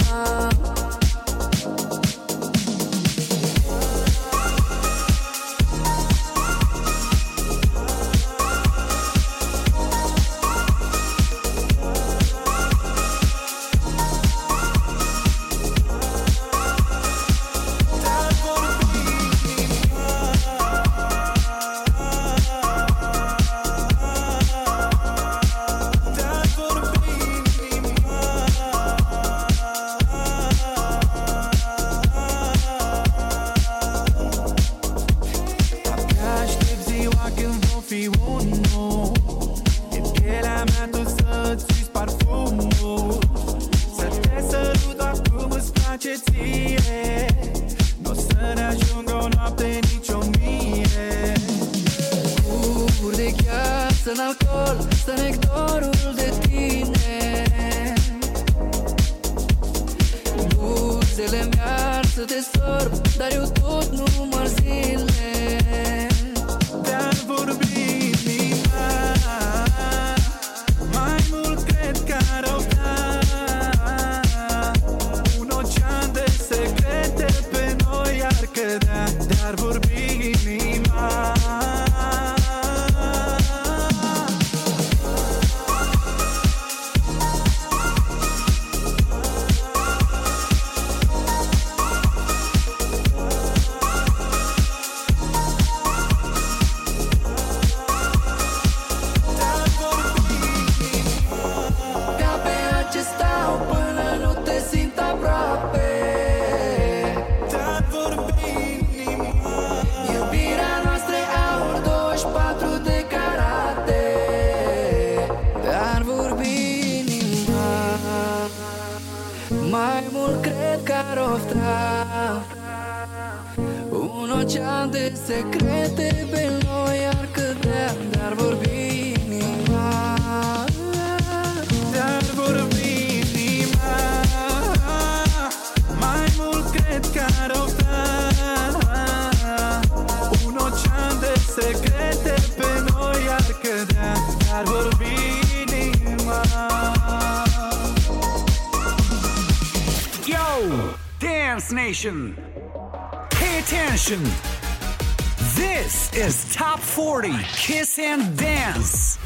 attention. Pay attention. This is Top 40 Kiss and Dance.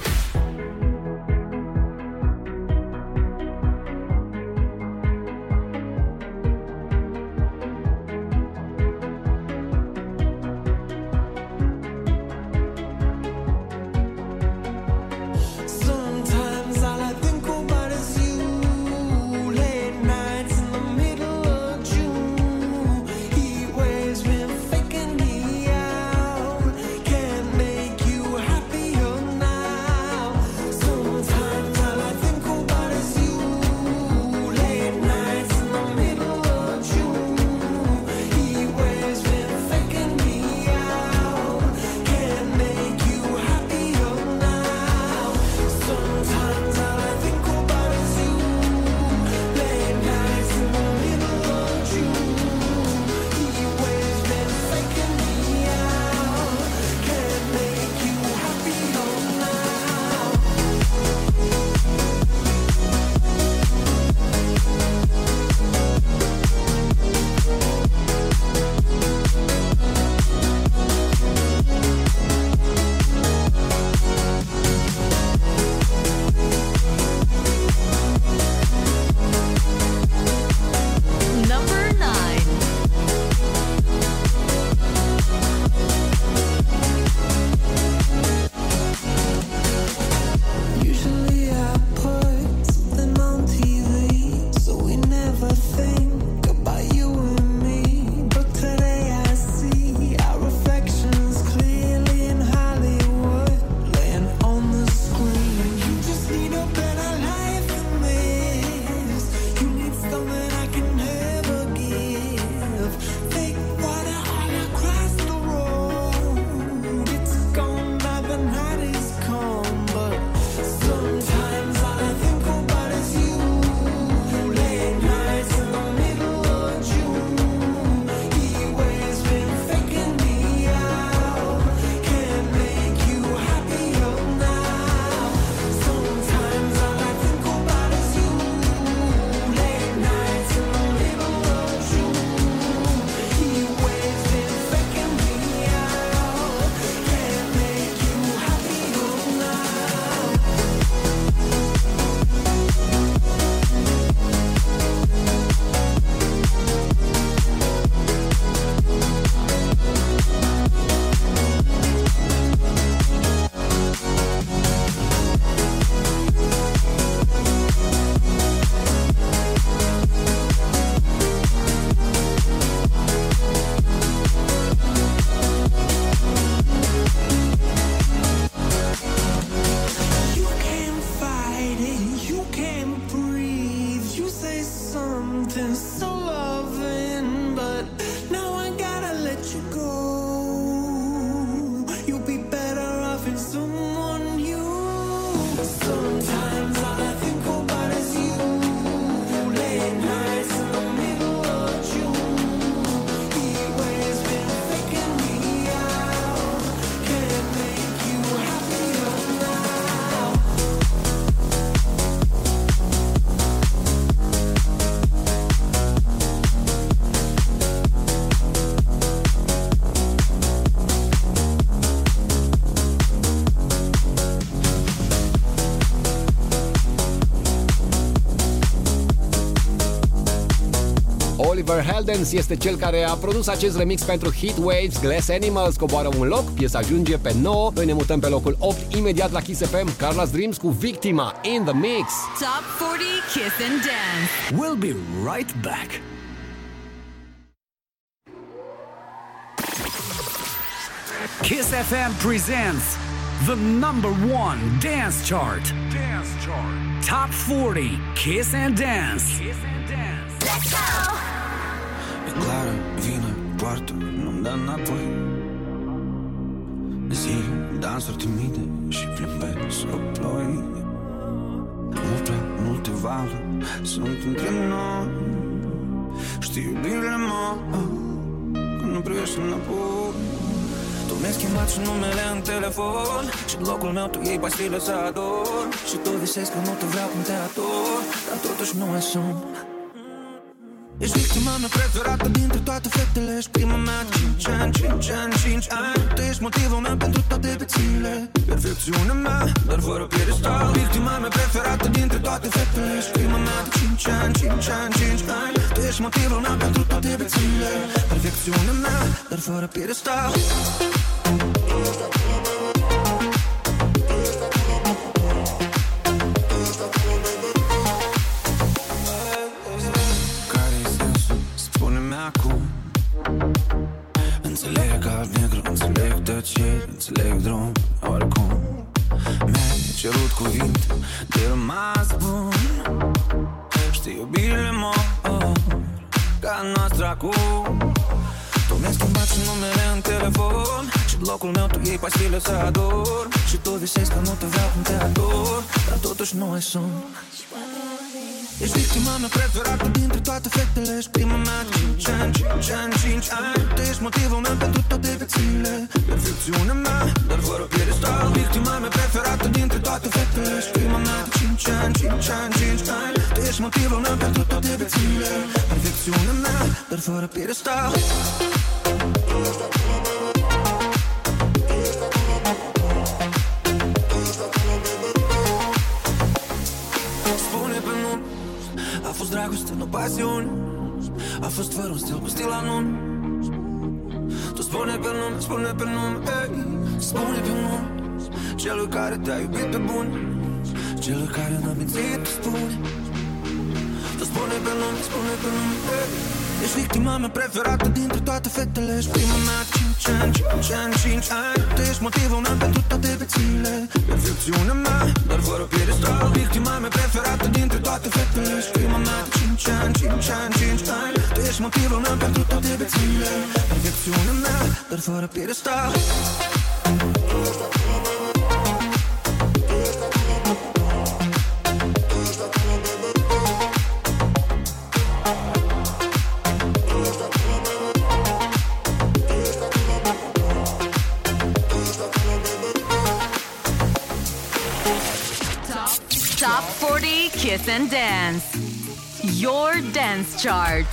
Oliver Heldens este cel care a produs acest remix pentru Heat Waves, Glass Animals coboară un loc, piesa ajunge pe 9, noi ne mutăm pe locul 8 imediat la Kiss FM, Carla's Dreams cu Victima in the Mix. Top 40 Kiss and Dance. We'll be right back. Kiss FM presents the number one dance chart. Dance chart. Top 40 Kiss and Dance. Kiss and Dance. Let's go! E clară, vine, poartă, nu-mi dă înapoi. Zi, dansuri timide și plimbe sub ploi Mult prea multe valuri sunt între noi. Știi iubirile mă, când nu privești înapoi. Tu mi-ai schimbat și numele în telefon Și în locul meu tu iei pastile să ador. Și tu visezi că nu te vreau cum te ador Dar totuși nu mai sunt Ești victima mea preferată dintre toate fetele Ești prima mea de 5 ani, 5 ani, 5 ani. Tu ești motivul meu pentru toate bețile Perfecțiunea mea, dar fără piedestal. Victima mea preferată dintre toate fetele Ești prima mea de 5 ani, 5 ani, 5 ani. Tu ești motivul meu pentru toate bețile Perfecțiunea mea, dar fără piedestal înțeleg tăceri Înțeleg drum, oricum. Mi-ai cerut cuvinte de rămas bun. Știi iubirile mor Ca noastră acum. Tu mi-ai schimbat și numele în telefon. Și în locul meu tu iei pastile să ador Și tu visezi că nu te vreau cum te ador Dar totuși nu ai sun Ești victima mea preferată dintre toate fetele Ești prima mea. De 5 ani, 5 ani, 5 ani Tu ești motivul meu pentru toate vețile Perfecțiunea mea, dar fără piedestal. Victima mea preferată dintre toate fetele Ești prima mea. De 5 ani, 5 ani, 5 ani Tu ești motivul meu pentru toate vețile Perfecțiunea mea, dar fără piedestal. Spune dragoste, nu pasiune A fost fără un stil cu stil anun Tu spune pe nume, spune pe nume ei. Spune pe nume Celui care te-a iubit pe bun Celui care n-a mințit, tu spune Tu spune pe nume, spune pe nume ei. Ești victima mea preferată dintre toate fetele. Ești prima mea de 5 ani, 5 ani, 5 ani. Tu ești motivul meu pentru toate vețile Perfecțiunea mea, dar fără piedestal. Victima mea preferată dintre toate fetele. Ești prima mea de 5 ani, 5 ani, 5 ani. Tu ești motivul meu pentru toate vețile Perfecțiunea mea, dar fără piedestal. Top, Kiss and Dance. Your dance chart.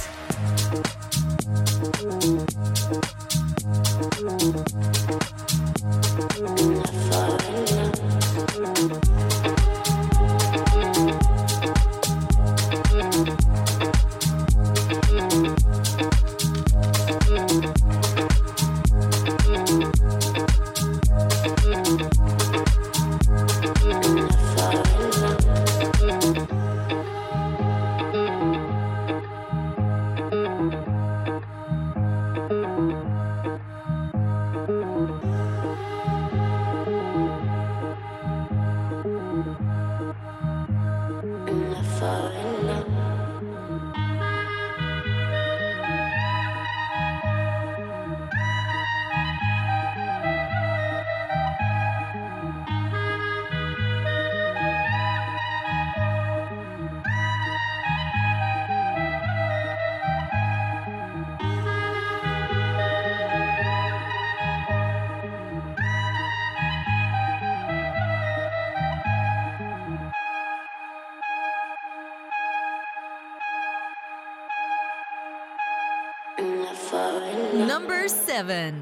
Number seven.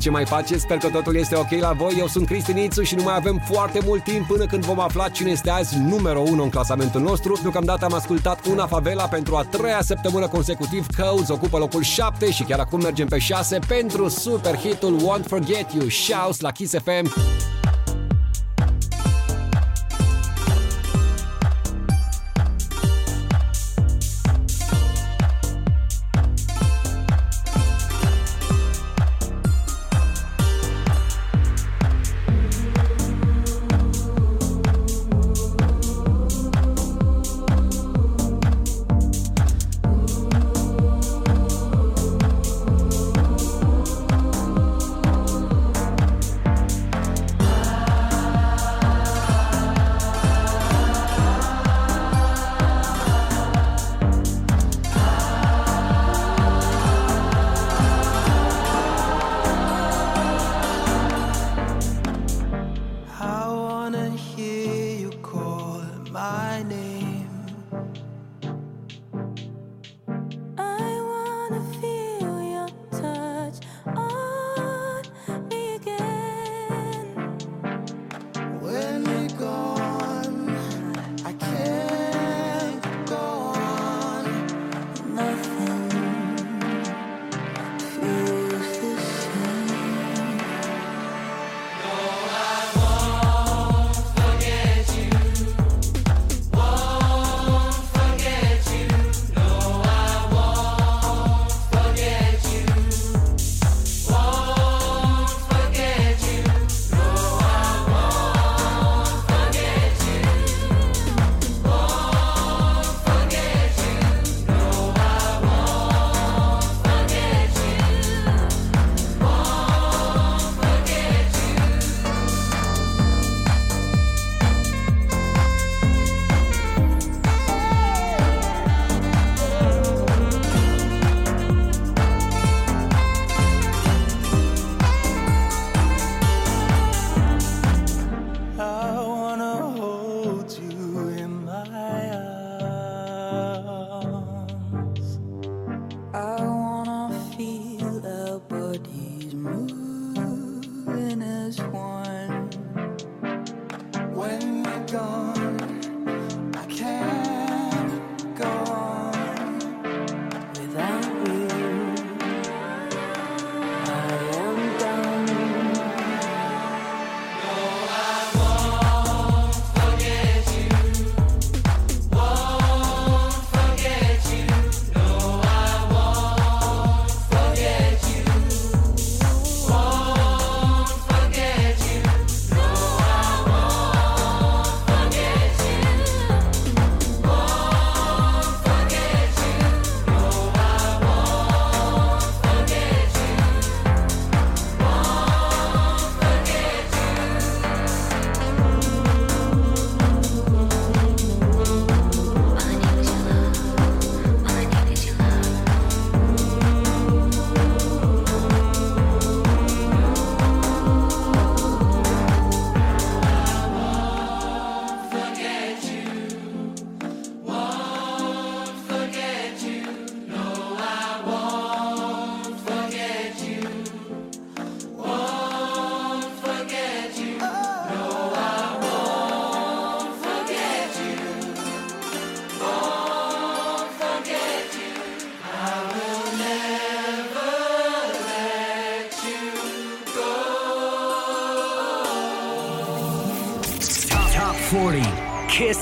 Ce mai faceți? Sper că totul este ok la voi. Eu sunt Cristi Nițu și nu mai avem foarte mult timp până când vom afla cine este azi numărul 1 în clasamentul nostru. Deocamdată am ascultat una favela pentru a treia săptămână consecutiv. Codes ocupă locul 7 și chiar acum mergem pe 6 pentru super hitul Won't Forget You. Shouts la Kiss FM.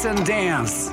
and dance.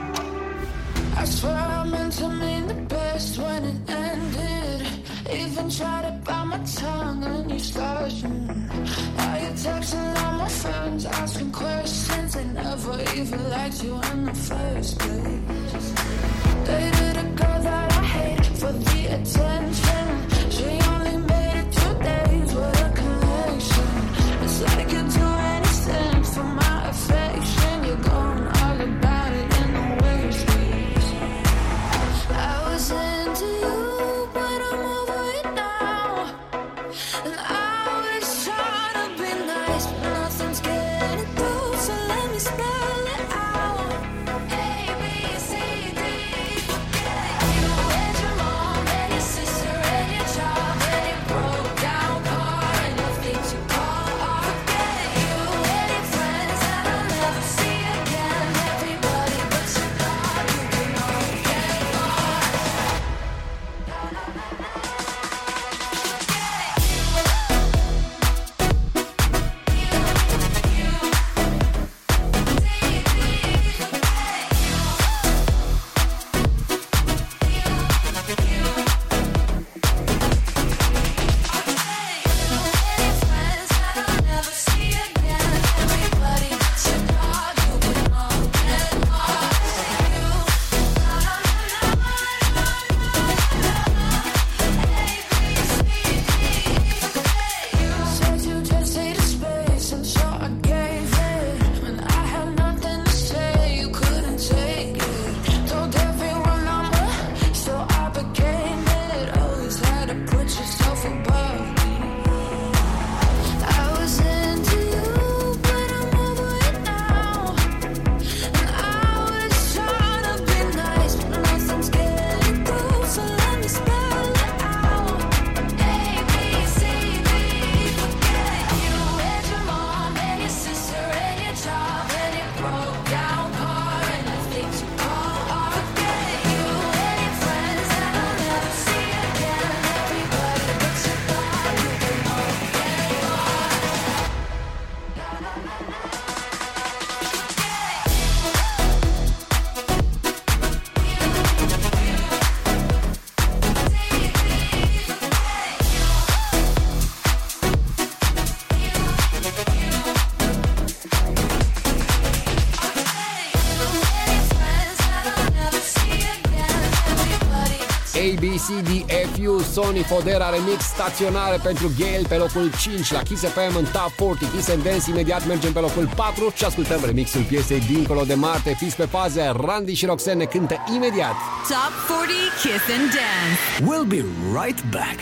Fiu, Sony Fodera remix staționare pentru Gale pe locul 5 la Kiss FM în Top 40 Kiss and Dance. Imediat mergem pe locul 4 și ascultăm remixul piesei Dincolo de Marte. Fiți pe faze, Randy și Roxanne ne cântă imediat. Top 40 Kiss and Dance. We'll be right back.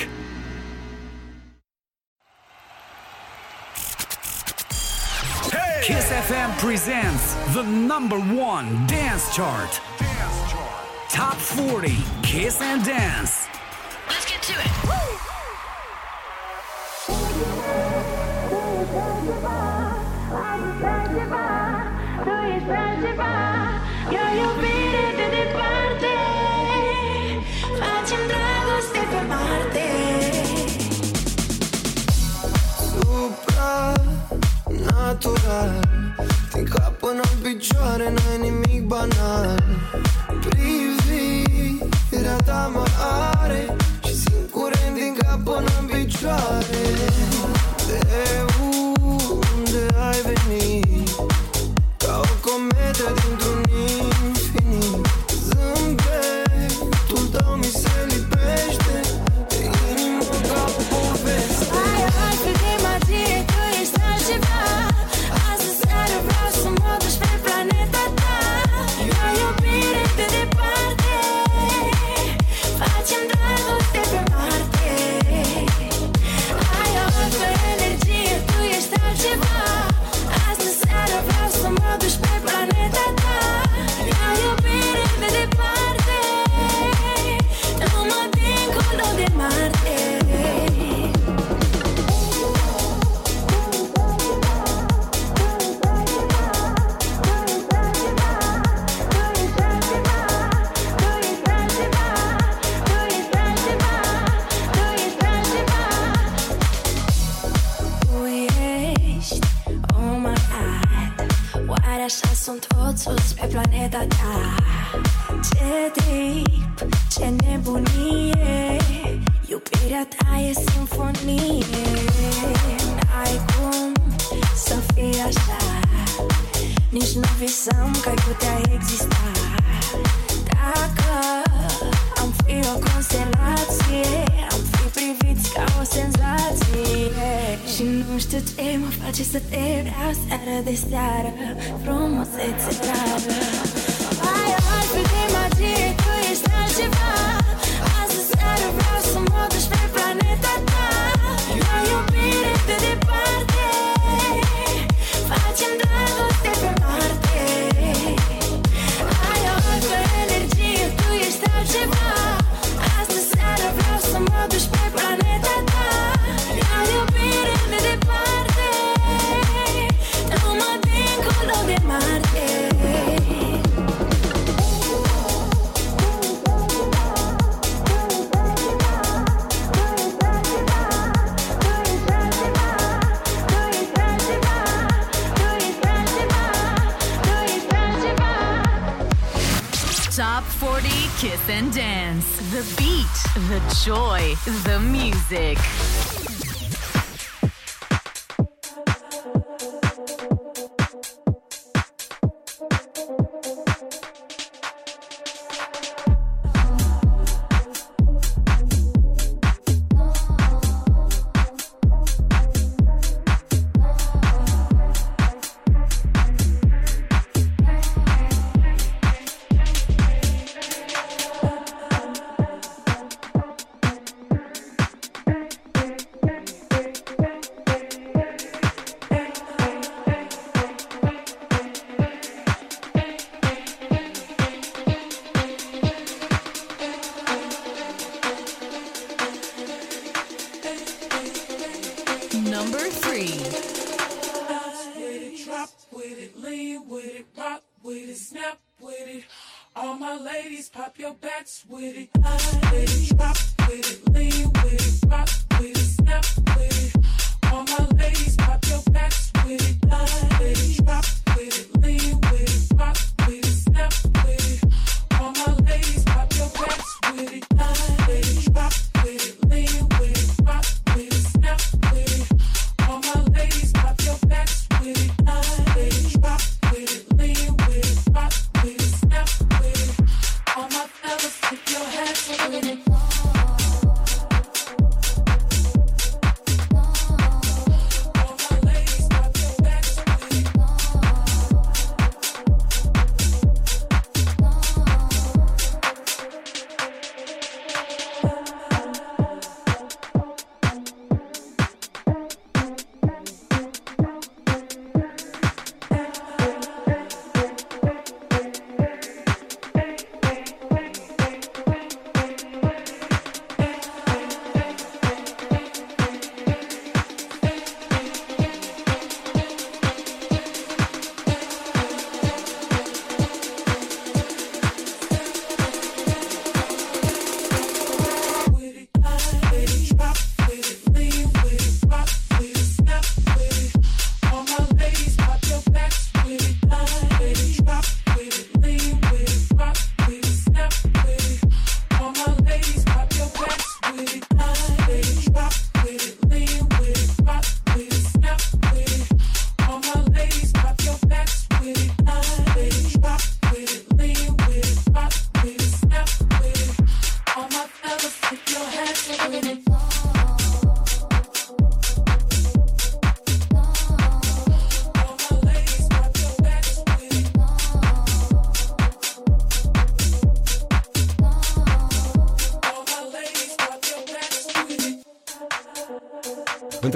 Hey! Kiss FM presents the number one dance chart. Dance chart. Top 40 Kiss and Dance. or not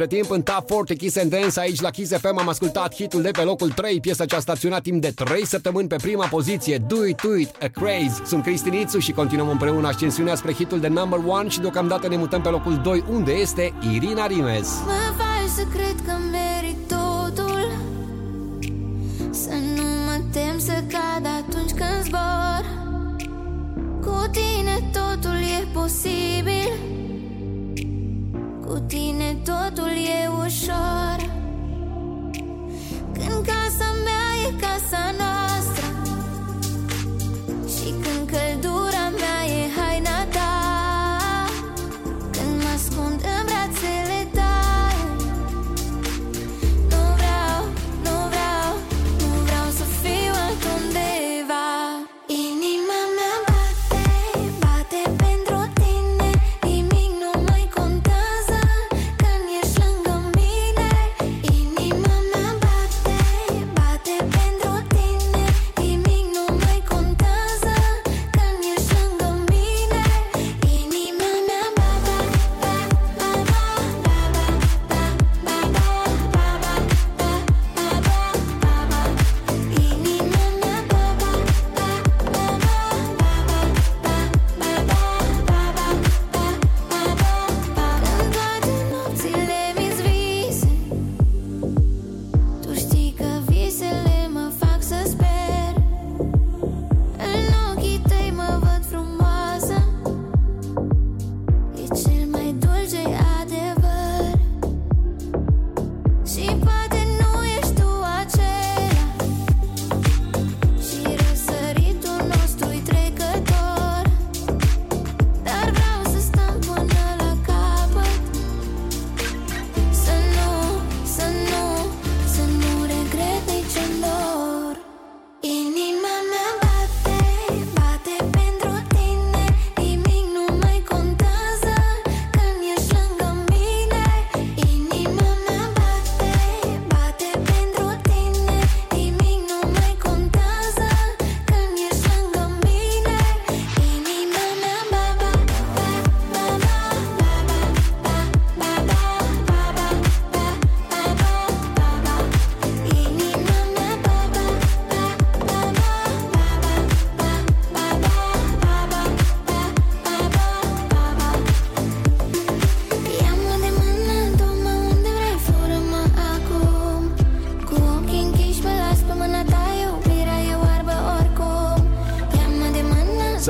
timp în Top 40 Kiss and Dance aici la Kiss FM am ascultat hitul de pe locul 3, piesa ce a staționat timp de 3 săptămâni pe prima poziție, Do It do It, A Craze. Sunt Cristinițu și continuăm împreună ascensiunea spre hitul de number 1 și deocamdată ne mutăm pe locul 2 unde este Irina Rimes. Mama.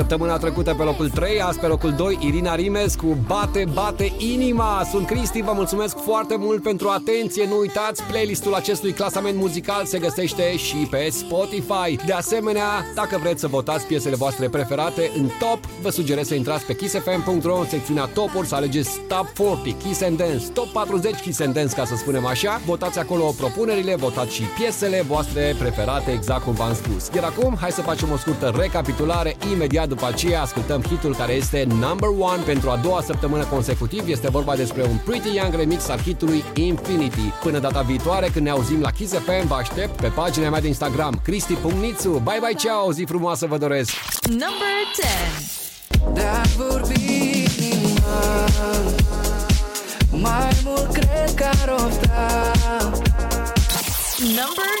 Săptămâna trecută pe locul 3, azi pe locul 2, Irina Rimes cu Bate, bate inima. Sunt Cristi, vă mulțumesc foarte mult pentru atenție. Nu uitați, playlistul acestui clasament muzical se găsește și pe Spotify. De asemenea, dacă vreți să votați piesele voastre preferate în top, vă sugerez să intrați pe kissfm.ro în secțiunea topuri să alegeți Top 40 Kiss and Dance, Top 40 Kiss and Dance ca să spunem așa. Votați acolo propunerile, votați și piesele voastre preferate exact cum v-am spus. Iar acum, hai să facem o scurtă recapitulare. Imediat după aceea ascultăm hitul care este number one pentru a doua săptămână consecutiv. Este vorba despre un Pretty Young remix al hitului Infinity. Până data viitoare, când ne auzim la Kiss FM, vă aștept pe pagina mea de Instagram, cristi.nițu. Bye bye, ciao, zi frumoasă vă doresc! Number 10. De-a vorbit inima Mai mult cred că ar ofta Number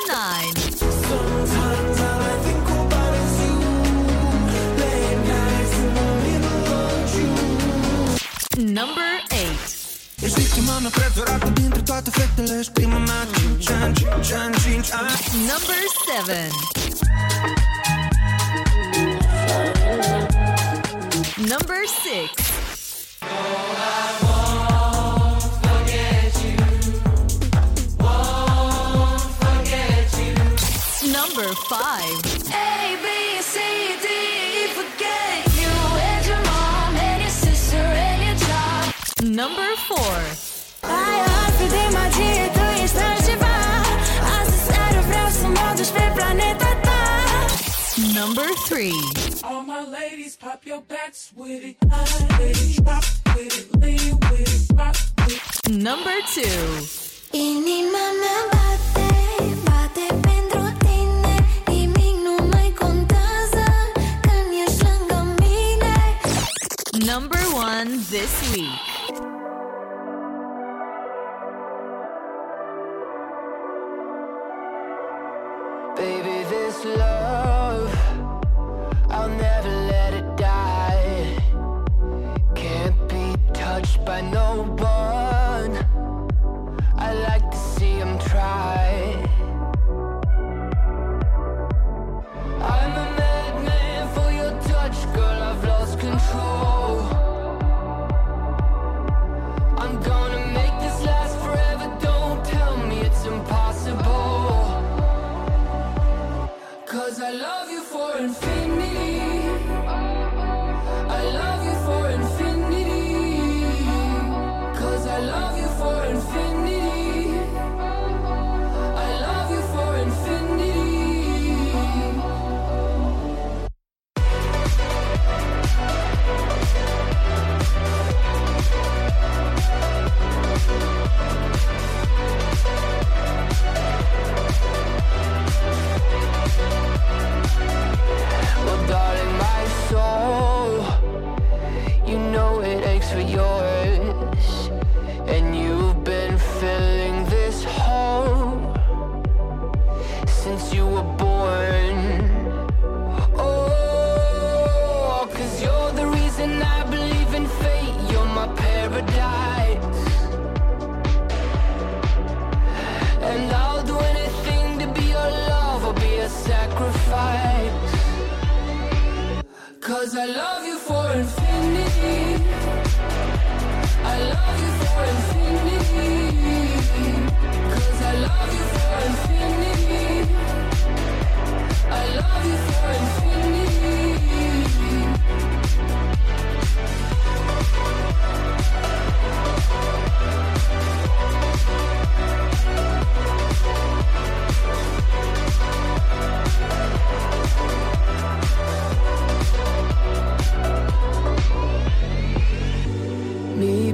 Ești preferată dintre toate fetele Și prima mea 5 ani, 5 ani, 5 ani Number 7. Number 6. Number 5. A, B, C, D, E, forget you and your mom and your sister and your job. Number 4. Ai altfel de magie, tu ești altceva Astăzi seară vreau să mă duci pe planeta ta Number 3. All my ladies, pop your backs with it. Ladies, drop with it, lean with it, rock with it. Number 2. Inima mea bate, bate pentru tine Nimic nu mai contează când ești lângă mine Number 1 this week. and feel I love you for infinity. I love you for infinity. Cause I love you for infinity. I love you for infinity.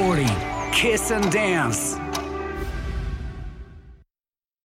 40 Kiss and Dance.